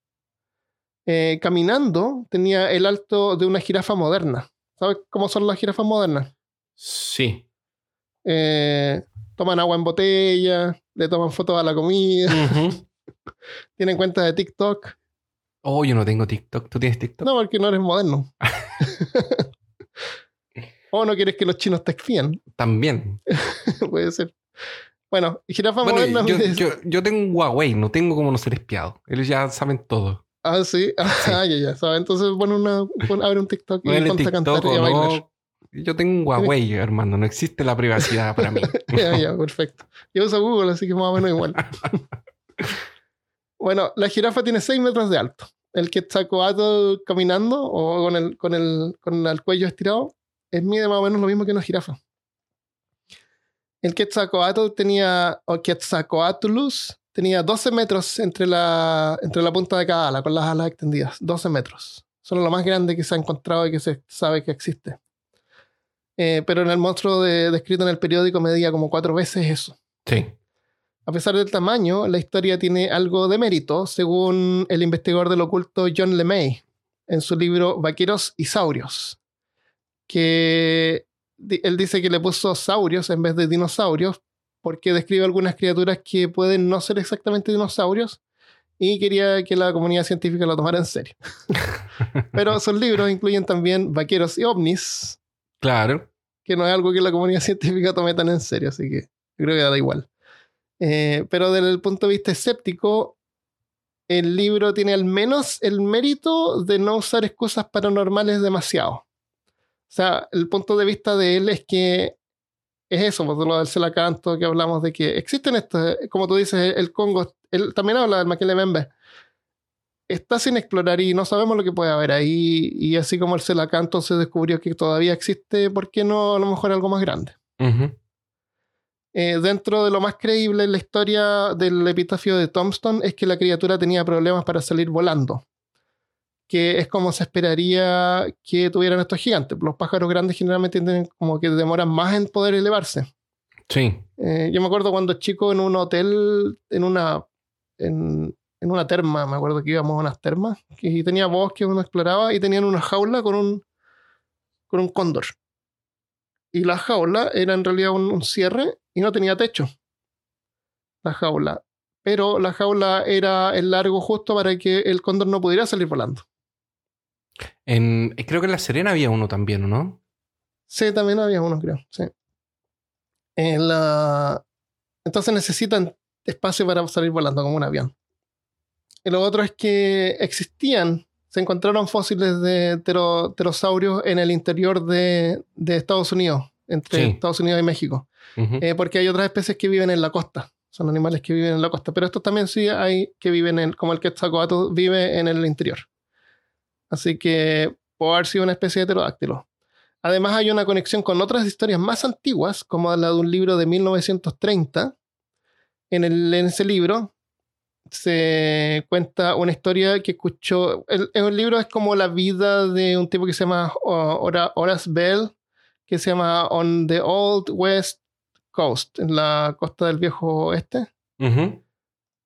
Eh, caminando tenía el alto de una jirafa moderna. ¿Sabes cómo son las jirafas modernas? Sí. Eh, toman agua en botella, le toman fotos a la comida, tienen cuenta de TikTok. Oh, yo no tengo TikTok. ¿Tú tienes TikTok? No, porque no eres moderno. o no quieres que los chinos te espían. También. Puede ser. Bueno, jirafa Bueno, moderna. yo, yo- yo tengo un Huawei, no tengo como no ser espiado. Ellos ya saben todo. Ah, sí. Ah, ya, ya. ¿sabes? Entonces, bueno, una, abre un TikTok y ponte a cantar y a bailar. no. Yo tengo un Huawei, hermano. No existe la privacidad para mí. ya, ya, perfecto. Yo uso Google, así que más o menos igual. bueno, la jirafa tiene 6 metros de alto. El Quetzalcoatl caminando o con el, con, el, con el cuello estirado es mide más o menos lo mismo que una jirafa. El Quetzalcoatl tenía, o Quetzalcoatlus, tenía 12 metros entre la, entre la punta de cada ala, con las alas extendidas. 12 metros. Son lo más grande que se ha encontrado y que se sabe que existe. Eh, pero en el monstruo de- descrito en el periódico medía como cuatro veces eso. Sí. A pesar del tamaño, la historia tiene algo de mérito, según el investigador del oculto John LeMay, en su libro Vaqueros y Saurios, que él dice que le puso saurios en vez de dinosaurios, porque describe algunas criaturas que pueden no ser exactamente dinosaurios, y quería que la comunidad científica lo tomara en serio. Pero sus libros incluyen también vaqueros y ovnis, Claro. que no es algo que la comunidad científica tome tan en serio, así que creo que da igual. Eh, pero desde el punto de vista escéptico, el libro tiene al menos el mérito de no usar excusas paranormales demasiado. O sea, el punto de vista de él es que es eso, por lo del Selacanto que hablamos de que existen estos, como tú dices, el Congo, él también habla del Maquilemembe. Está sin explorar y no sabemos lo que puede haber ahí. Y así como el Selacanto se descubrió que todavía existe, ¿por qué no a lo mejor algo más grande? Eh, dentro de lo más creíble en la historia del epitafio de Tombstone es que la criatura tenía problemas para salir volando, que es como se esperaría que tuvieran estos gigantes. Los pájaros grandes generalmente tienen como que demoran más en poder elevarse. Sí. Eh, yo me acuerdo cuando chico en un hotel, en una, en, en una terma, me acuerdo que íbamos a unas termas, que tenía bosque, uno exploraba y tenían una jaula con un, con un cóndor. Y la jaula era en realidad un, un cierre y no tenía techo. La jaula. Pero la jaula era el largo justo para que el cóndor no pudiera salir volando. En, eh, creo que en La Serena había uno también, ¿o ¿no? Sí, también había uno, creo. Sí. En la... Entonces necesitan espacio para salir volando como un avión. Y lo otro es que existían, se encontraron fósiles de ptero- pterosaurios en el interior de, de Estados Unidos, entre Sí. Estados Unidos y México. Eh, porque hay otras especies que viven en la costa. Son animales que viven en la costa. Pero estos también sí hay que viven en, como el Quetzalcoatl vive en el interior. Así que puede haber sido una especie de pterodáctilo. Además hay una conexión con otras historias más antiguas, como la de un libro de 1930. En, el- en ese libro se cuenta una historia que escuchó. El, el libro es como la vida de un tipo que se llama Hora- Horace Bell, que se llama On the Old West Coast, en la costa del viejo oeste.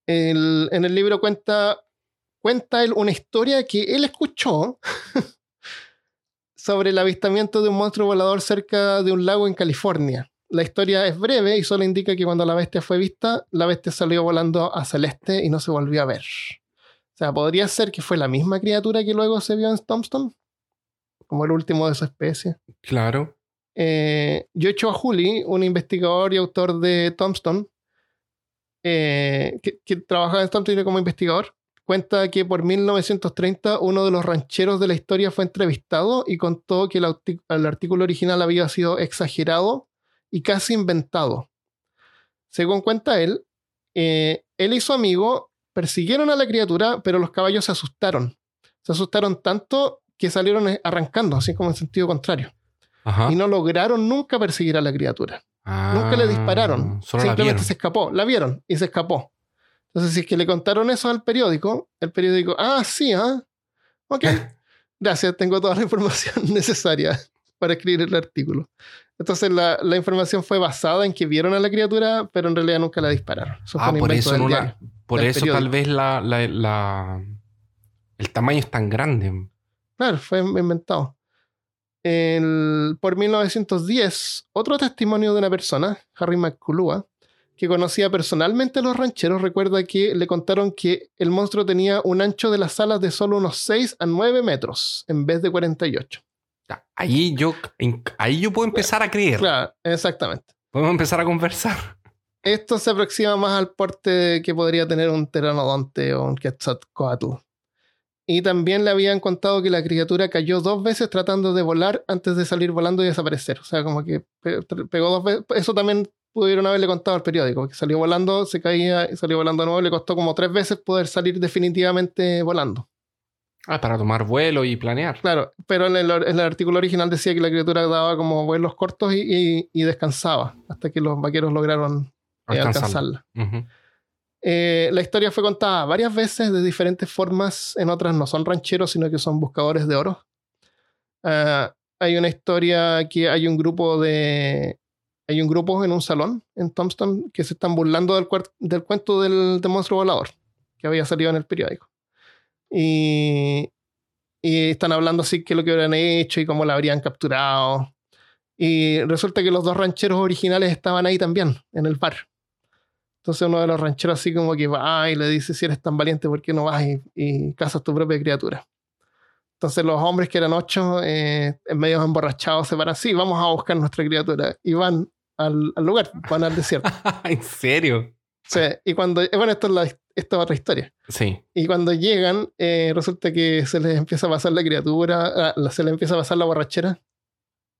El- en el libro cuenta, cuenta él una historia que él escuchó sobre el avistamiento de un monstruo volador cerca de un lago en California. La historia es breve y solo indica que cuando la bestia fue vista, la bestia salió volando hacia el este y no se volvió a ver. O sea, podría ser que fue la misma criatura que luego se vio en Tombstone, como el último de su especie. Claro. Eh, Yocho Juli, un investigador y autor de Tombstone, eh, que, que trabajaba en Tombstone como investigador, cuenta que por 1930 uno de los rancheros de la historia fue entrevistado y contó que el, artículo original había sido exagerado y casi inventado. Según cuenta él, eh, él y su amigo persiguieron a la criatura, pero los caballos se asustaron. Se asustaron tanto que salieron eh, arrancando, así como en sentido contrario Ajá. y no lograron nunca perseguir a la criatura. Nunca le dispararon. Ah, Simplemente se escapó. La vieron y se escapó. Entonces, si es que le contaron eso al periódico, el periódico, ah, sí, ah, ok. Gracias, tengo toda la información necesaria para escribir el artículo. Entonces, la, la información fue basada en que vieron a la criatura, pero en realidad nunca la dispararon. Eso Ah, por eso, la- por periódico. tal vez la, la- la- el tamaño es tan grande. Claro, fue inventado. El- por 1910, otro testimonio de una persona, Harry McCullough, que conocía personalmente a los rancheros, recuerda que le contaron que el monstruo tenía un ancho de las alas de solo unos 6 a 9 metros, en vez de 48. Ya, Ahí yo, ahí yo puedo empezar a creer. Claro, exactamente. Podemos empezar a conversar. Esto se aproxima más al porte que podría tener un pteranodonte o un quetzalcoatl. Y también le habían contado que la criatura cayó dos veces tratando de volar antes de salir volando y desaparecer. O sea, como que pe- pegó dos veces. Eso también pudieron haberle contado al periódico, que salió volando, se caía y salió volando de nuevo. Le costó como tres veces poder salir definitivamente volando. Ah, para tomar vuelo y planear. Claro, pero en el, en el artículo original decía que la criatura daba como vuelos cortos y, y- y descansaba hasta que los vaqueros lograron eh, alcanzarla. Eh, la historia fue contada varias veces de diferentes formas. En otras no son rancheros, sino que son buscadores de oro. Ah, hay una historia que hay un grupo de. Hay un grupo en un salón en Thompson que se están burlando del, del cuento del, del monstruo volador que había salido en el periódico. Y, y están hablando así que lo que habrían hecho y cómo la habrían capturado. Y resulta que los dos rancheros originales estaban ahí también, en el bar. Entonces uno de los rancheros así como que va y le dice, si eres tan valiente, ¿por qué no vas y, y cazas tu propia criatura? Entonces los hombres que eran ocho, eh, en medio emborrachados, se van así, vamos a buscar nuestra criatura. Y van al, al lugar, van al desierto. ¿En serio? Sí, y cuando, eh, bueno, esto es, la, esto es otra historia. Sí. Y cuando llegan, eh, resulta que se les empieza a pasar la criatura, ah, se les empieza a pasar la borrachera.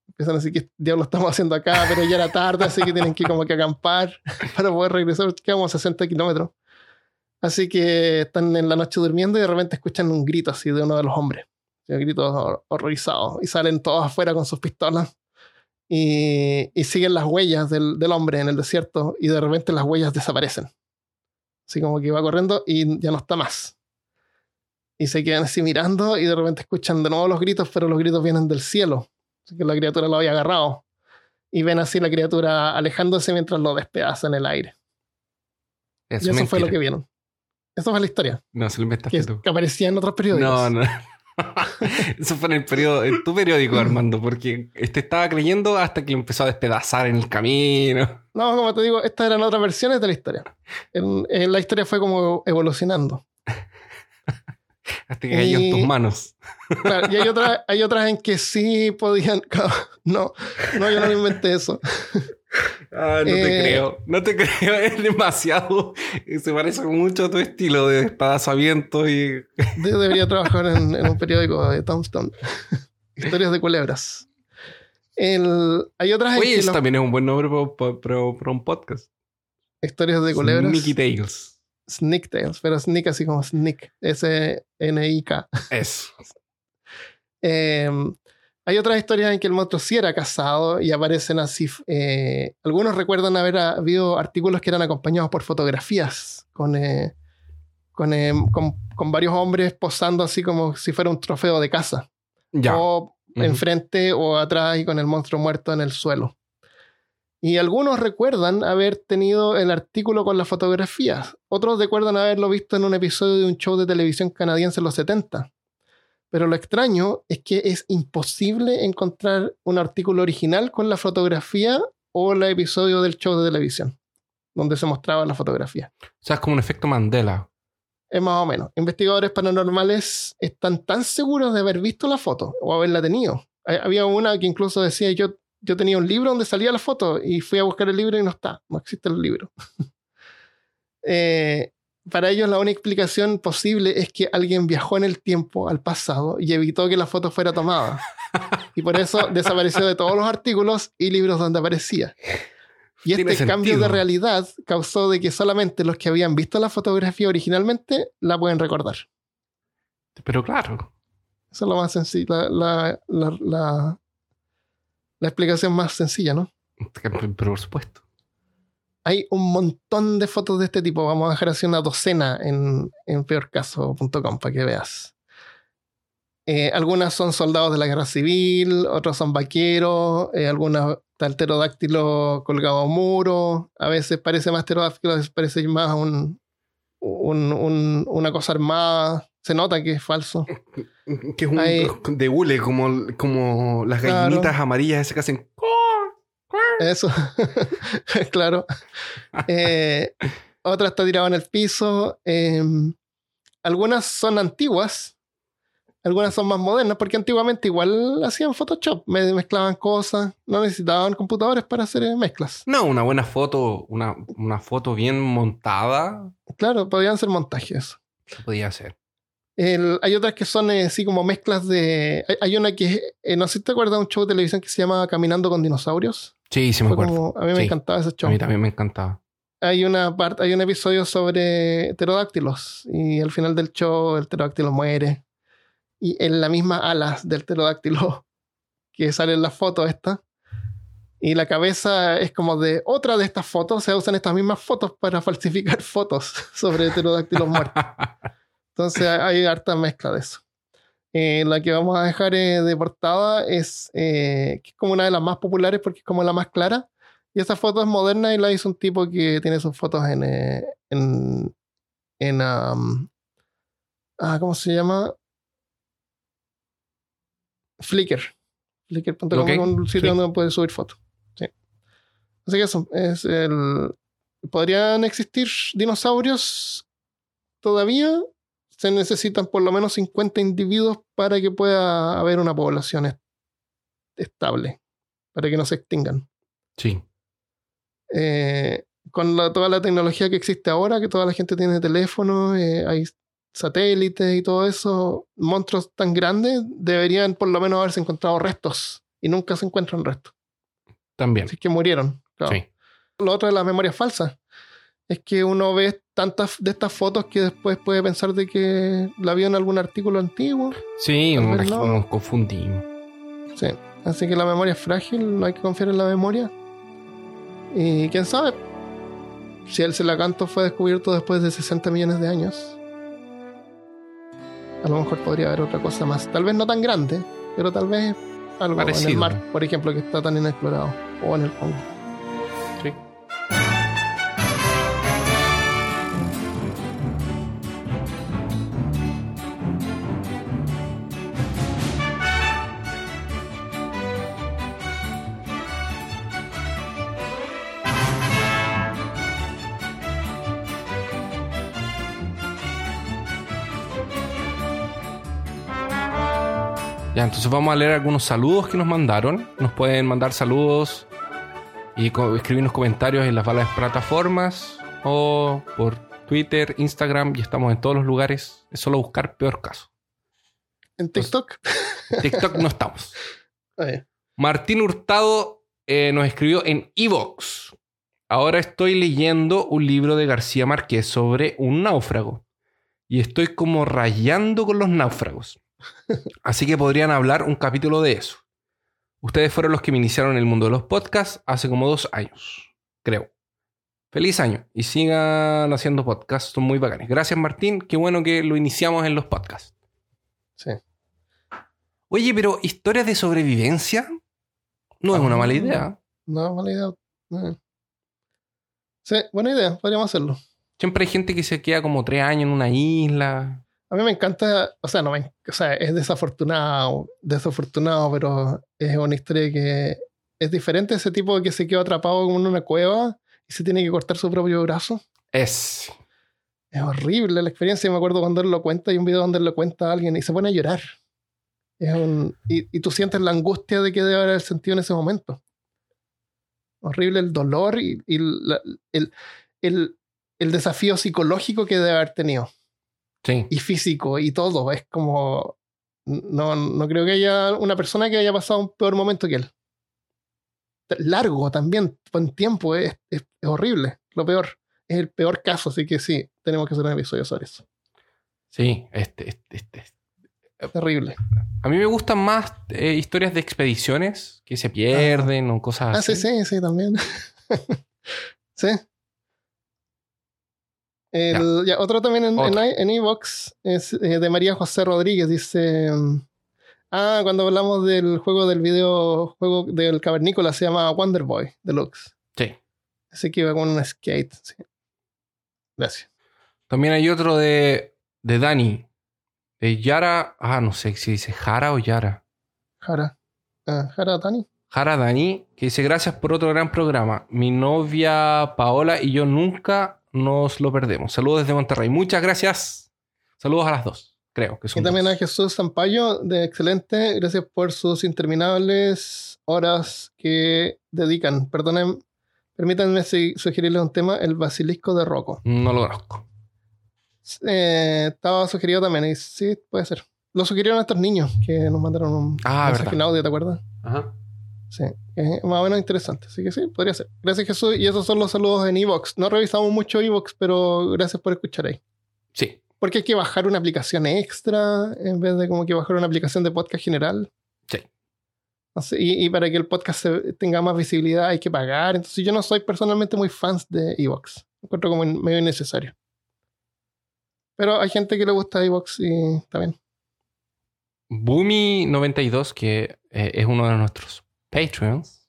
Empiezan a decir que diablo estamos haciendo acá, pero ya era tarde, así que tienen que como que acampar para poder regresar. Quedamos a 60 kilómetros. Así que están en la noche durmiendo y de repente escuchan un grito así de uno de los hombres. Un grito hor- horrorizado. Y salen todos afuera con sus pistolas. Y, y siguen las huellas del, del hombre en el desierto. Y de repente las huellas desaparecen. Así como que va corriendo y ya no está más. Y se quedan así mirando y de repente escuchan de nuevo los gritos, pero los gritos vienen del cielo. Así que la criatura lo había agarrado. Y ven así la criatura alejándose mientras lo despedaza en el aire. Es y eso fue lo mentira. que vieron. Eso fue la historia. No, se lo inventaste Que, tú. que aparecía en otros periódicos. No, no. Eso fue en el periodo, en tu periódico, Armando, porque este estaba creyendo hasta que lo empezó a despedazar en el camino. No, como te digo, estas eran otras versiones de la historia. En- en la historia fue como evolucionando. Hasta que cayó en tus manos. Claro, y hay otras, hay otras en que sí podían. No, no, yo no inventé eso. Ah, no te Eh, creo. No te creo. Es demasiado. Se parece mucho a tu estilo de despedazamiento y. De- debería trabajar en, en un periódico de Tombstone. Historias de culebras. El- hay otras Oye, eso los- también es un buen nombre para un podcast. historias de culebras. Sneaky Tales. Sneak Tales, pero Sneak así como Sneak. S-N-I-K. Eso. Eh, hay otras historias en que el monstruo sí era cazado y aparecen así. eh, algunos recuerdan haber habido artículos que eran acompañados por fotografías con, eh, con, eh, con- con varios hombres posando así como si fuera un trofeo de caza. Ya. O enfrente o atrás y con el monstruo muerto en el suelo. Y algunos recuerdan haber tenido el artículo con las fotografías. Otros recuerdan haberlo visto en un episodio de un show de televisión canadiense en los 70. Pero lo extraño es que es imposible encontrar un artículo original con la fotografía o el episodio del show de televisión, donde se mostraba la fotografía. O sea, es como un efecto Mandela. Es más o menos. Investigadores paranormales están tan seguros de haber visto la foto o haberla tenido. Hay- Había una que incluso decía, yo, yo tenía un libro donde salía la foto y fui a buscar el libro y no está, no existe el libro. Eh, para ellos la única explicación posible es que alguien viajó en el tiempo al pasado y evitó que la foto fuera tomada. Y por eso desapareció de todos los artículos y libros donde aparecía. Y Tiene este cambio de realidad causó de que solamente los que habían visto la fotografía originalmente la pueden recordar. Pero claro. Eso es lo más sencillo, la, la, la- la explicación más sencilla, ¿no? Pero por supuesto. Hay un montón de fotos de este tipo. Vamos a dejar así una docena en, en peorcaso.com para que veas. Eh, algunas son soldados de la guerra civil, otras son vaqueros, eh, algunas está pterodáctilo colgado a un muro. A veces parece más pterodáctilo, a veces parece más un, un- un- una cosa armada. Se nota que es falso. Que es un Hay- de hule, como, como las Claro. gallinitas amarillas esas que hacen. Eso, claro. Eh, otra está tirada en el piso. eh, algunas son antiguas, algunas son más modernas, porque antiguamente igual hacían Photoshop, me- mezclaban cosas, no necesitaban computadores para hacer mezclas. No, una buena foto, una, una foto bien montada, Claro, podían ser montajes. se podía hacer. El- hay otras que son eh, así como mezclas de... Hay, hay una que, eh, no sé si te acuerdas de un show de televisión que se llama Caminando con Dinosaurios. Sí, sí me acuerdo. como- a mí me encantaba ese show. A mí también me encantaba. hay una parte, hay un episodio sobre pterodáctilos y al final del show el pterodáctilo muere y en la misma alas del pterodáctilo que sale en la foto esta y la cabeza es como de otra de estas fotos, se usan estas mismas fotos para falsificar fotos sobre pterodáctilos muertos. Entonces hay harta mezcla de eso. Eh, la que vamos a dejar eh, de portada es, eh, que es como una de las más populares porque es como la más clara. Y esa foto es moderna y la hizo un tipo que tiene sus fotos en. eh, en, en um, ah, ¿Cómo se llama? Flickr. Flickr.com Ok, es un sitio sí. donde puedes subir fotos. Sí. Así que eso es el. ¿Podrían existir dinosaurios todavía? Se necesitan por lo menos 50 individuos para que pueda haber una población est- estable, para que no se extingan. Sí. Eh, con la- toda la tecnología que existe ahora, que toda la gente tiene teléfono, eh, hay satélites y todo eso, monstruos tan grandes deberían por lo menos haberse encontrado restos y nunca se encuentran restos. También. Así que murieron. claro. Sí. Lo otro de las memorias falsas es que uno ve tantas de estas fotos que después puede pensar de que la vio en algún artículo antiguo. Sí, nos, vez no. nos confundimos. Sí. Así que la memoria es frágil, no hay que confiar en la memoria. Y quién sabe, si el Celacanto fue descubierto después de 60 millones de años, a lo mejor podría haber otra cosa más. Tal vez no tan grande, pero tal vez algo en el mar, por ejemplo, que está tan inexplorado, o en el Congo. Ya, entonces vamos a leer algunos saludos que nos mandaron. Nos pueden mandar saludos y co- escribirnos comentarios en las varias plataformas o por Twitter, Instagram y estamos en todos los lugares. Es solo buscar peor caso. En TikTok, En TikTok no estamos. eh, Martín Hurtado eh, nos escribió en Evox. Ahora estoy leyendo un libro de García Márquez sobre un náufrago. Y estoy como rayando con los náufragos. Así que podrían hablar un capítulo de eso. Ustedes fueron los que me iniciaron en el mundo de los podcasts hace como dos años, creo. Feliz año y sigan haciendo podcasts, son muy bacanes. Gracias Martín, qué bueno que lo iniciamos en los podcasts. sí. Oye, pero historias de sobrevivencia no es una mala idea. No, mala idea. Sí, buena idea, podríamos hacerlo. Siempre hay gente que se queda como tres años en una isla. A mí me encanta, o sea, no me, o sea, es desafortunado, desafortunado, pero es una historia que es diferente ese tipo que se quedó atrapado en una cueva y se tiene que cortar su propio brazo. Es. Es horrible la experiencia. Me acuerdo cuando él lo cuenta, hay un video donde él lo cuenta a alguien y se pone a llorar. Es un, y, y tú sientes la angustia de que debe haber sentido en ese momento. Horrible el dolor y, y la- el, el, el desafío psicológico que debe haber tenido. Sí. y físico y todo. Es como. No, no creo que haya una persona que haya pasado un peor momento que él. Largo también, en tiempo, es, es- es horrible. Lo peor. Es el peor caso, así que sí, tenemos que hacer un episodio sobre eso. Sí, este, este, este- Terrible. A mí me gustan más eh, historias de expediciones que se pierden o cosas Ah, así. sí, sí, sí, también. sí. El- ya, otro también en, en, Otro. en Evox es eh, de María José Rodríguez. Dice: Ah, cuando hablamos del juego del videojuego del cavernícola se llama Wonder Boy Deluxe. Sí. Ese que iba con un skate. sí. Gracias. También hay otro de, de Dani. De Yara. Ah, no sé si dice Jara o Yara. Jara. Ah, Jara Tani. Jara Dani, que dice gracias por otro gran programa. Mi novia Paola y yo nunca nos lo perdemos. Saludos desde Monterrey. Muchas gracias. Saludos a las dos. Creo que son Y también dos. a Jesús Zampayo, de excelente. Gracias por sus interminables horas que dedican. Perdonen, permítanme sugerirles un tema: el basilisco de Rocco. No lo conozco. Eh, estaba sugerido también, y sí, puede ser. Lo sugirieron estos niños que nos mandaron un Ah, mensaje verdad. en audio, ¿te acuerdas? Ajá. Sí, es más o menos interesante. Así que sí, podría ser. Gracias, Jesús. Y esos son los saludos en Evox. No revisamos mucho Evox, pero gracias por escuchar ahí. Sí. Porque hay que bajar una aplicación extra en vez de como que bajar una aplicación de podcast general. Sí. Y, y para que el podcast se- tenga más visibilidad hay que pagar. Entonces yo no soy personalmente muy fans de Evox. Encuentro como medio innecesario. Pero hay gente que le gusta Evox y está bien. Boomy92, que eh, es uno de nuestros Patreons,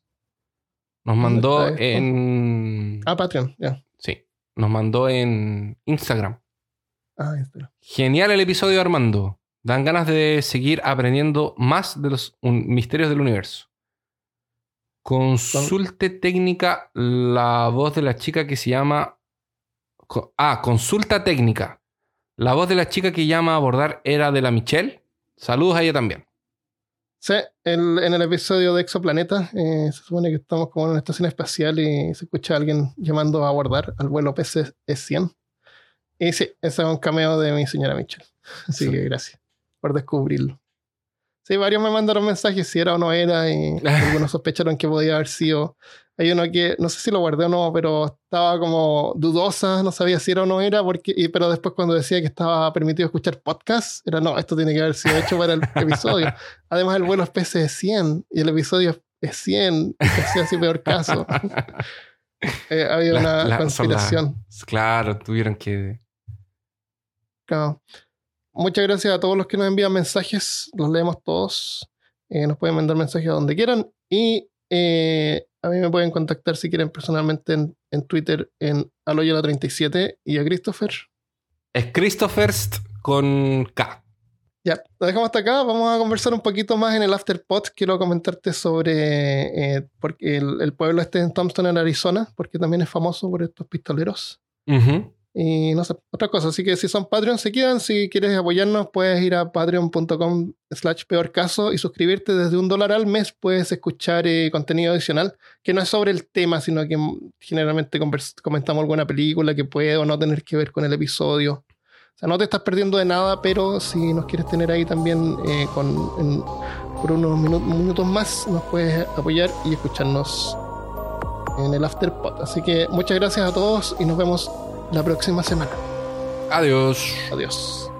nos mandó en. Ah, Patreon, ya. Sí. Nos mandó en Instagram. Ah, espera. Genial el episodio, Armando. Dan ganas de seguir aprendiendo más de los misterios del universo. Consulte técnica la voz de la chica que se llama. Ah, consulta técnica. La voz de la chica que llama a abordar era de la Michelle. Saludos a ella también. Sí, el- en el episodio de Exoplaneta eh, se supone que estamos como en una estación espacial y se escucha a alguien llamando a abordar al vuelo PC-100. Y sí, ese es un cameo de mi señora Mitchell. Así Sí. que gracias por descubrirlo. Sí, varios me mandaron mensajes si era o no era y algunos sospecharon que podía haber sido. Hay uno que no sé si lo guardé o no, pero estaba como dudosa, no sabía si era o no era, porque, y- pero después cuando decía que estaba permitido escuchar podcast, era no, esto tiene que haber sido hecho para el episodio. Además, el vuelo es PC de 100 y el episodio es 100, y que hacía así peor caso. Eh, había La- una la- conspiración. Claro, tuvieron que. Claro. Muchas gracias a todos los que nos envían mensajes, los leemos todos. Eh, nos pueden mandar mensajes a donde quieran y eh, a mí me pueden contactar si quieren personalmente en, en Twitter en aloyola37 y a Christopher. Es Christopherst con K. Ya, lo dejamos hasta acá. Vamos a conversar un poquito más en el Afterpod. Quiero comentarte sobre eh, porque el, el pueblo este en Thompson, en Arizona, porque también es famoso por estos pistoleros. Ujú. Y no sé, otra cosa. Así que si son Patreon, se quedan. Si quieres apoyarnos, puedes ir a patreon.com slash peor caso y suscribirte desde un dólar al mes. Puedes escuchar eh, contenido adicional que no es sobre el tema, sino que generalmente comentamos alguna película que puede o no tener que ver con el episodio. O sea, no te estás perdiendo de nada, pero si nos quieres tener ahí también eh, con, por unos minu- minutos más, nos puedes apoyar y escucharnos en el Afterpod. Así que muchas gracias a todos y nos vemos la próxima semana. Adiós. Adiós.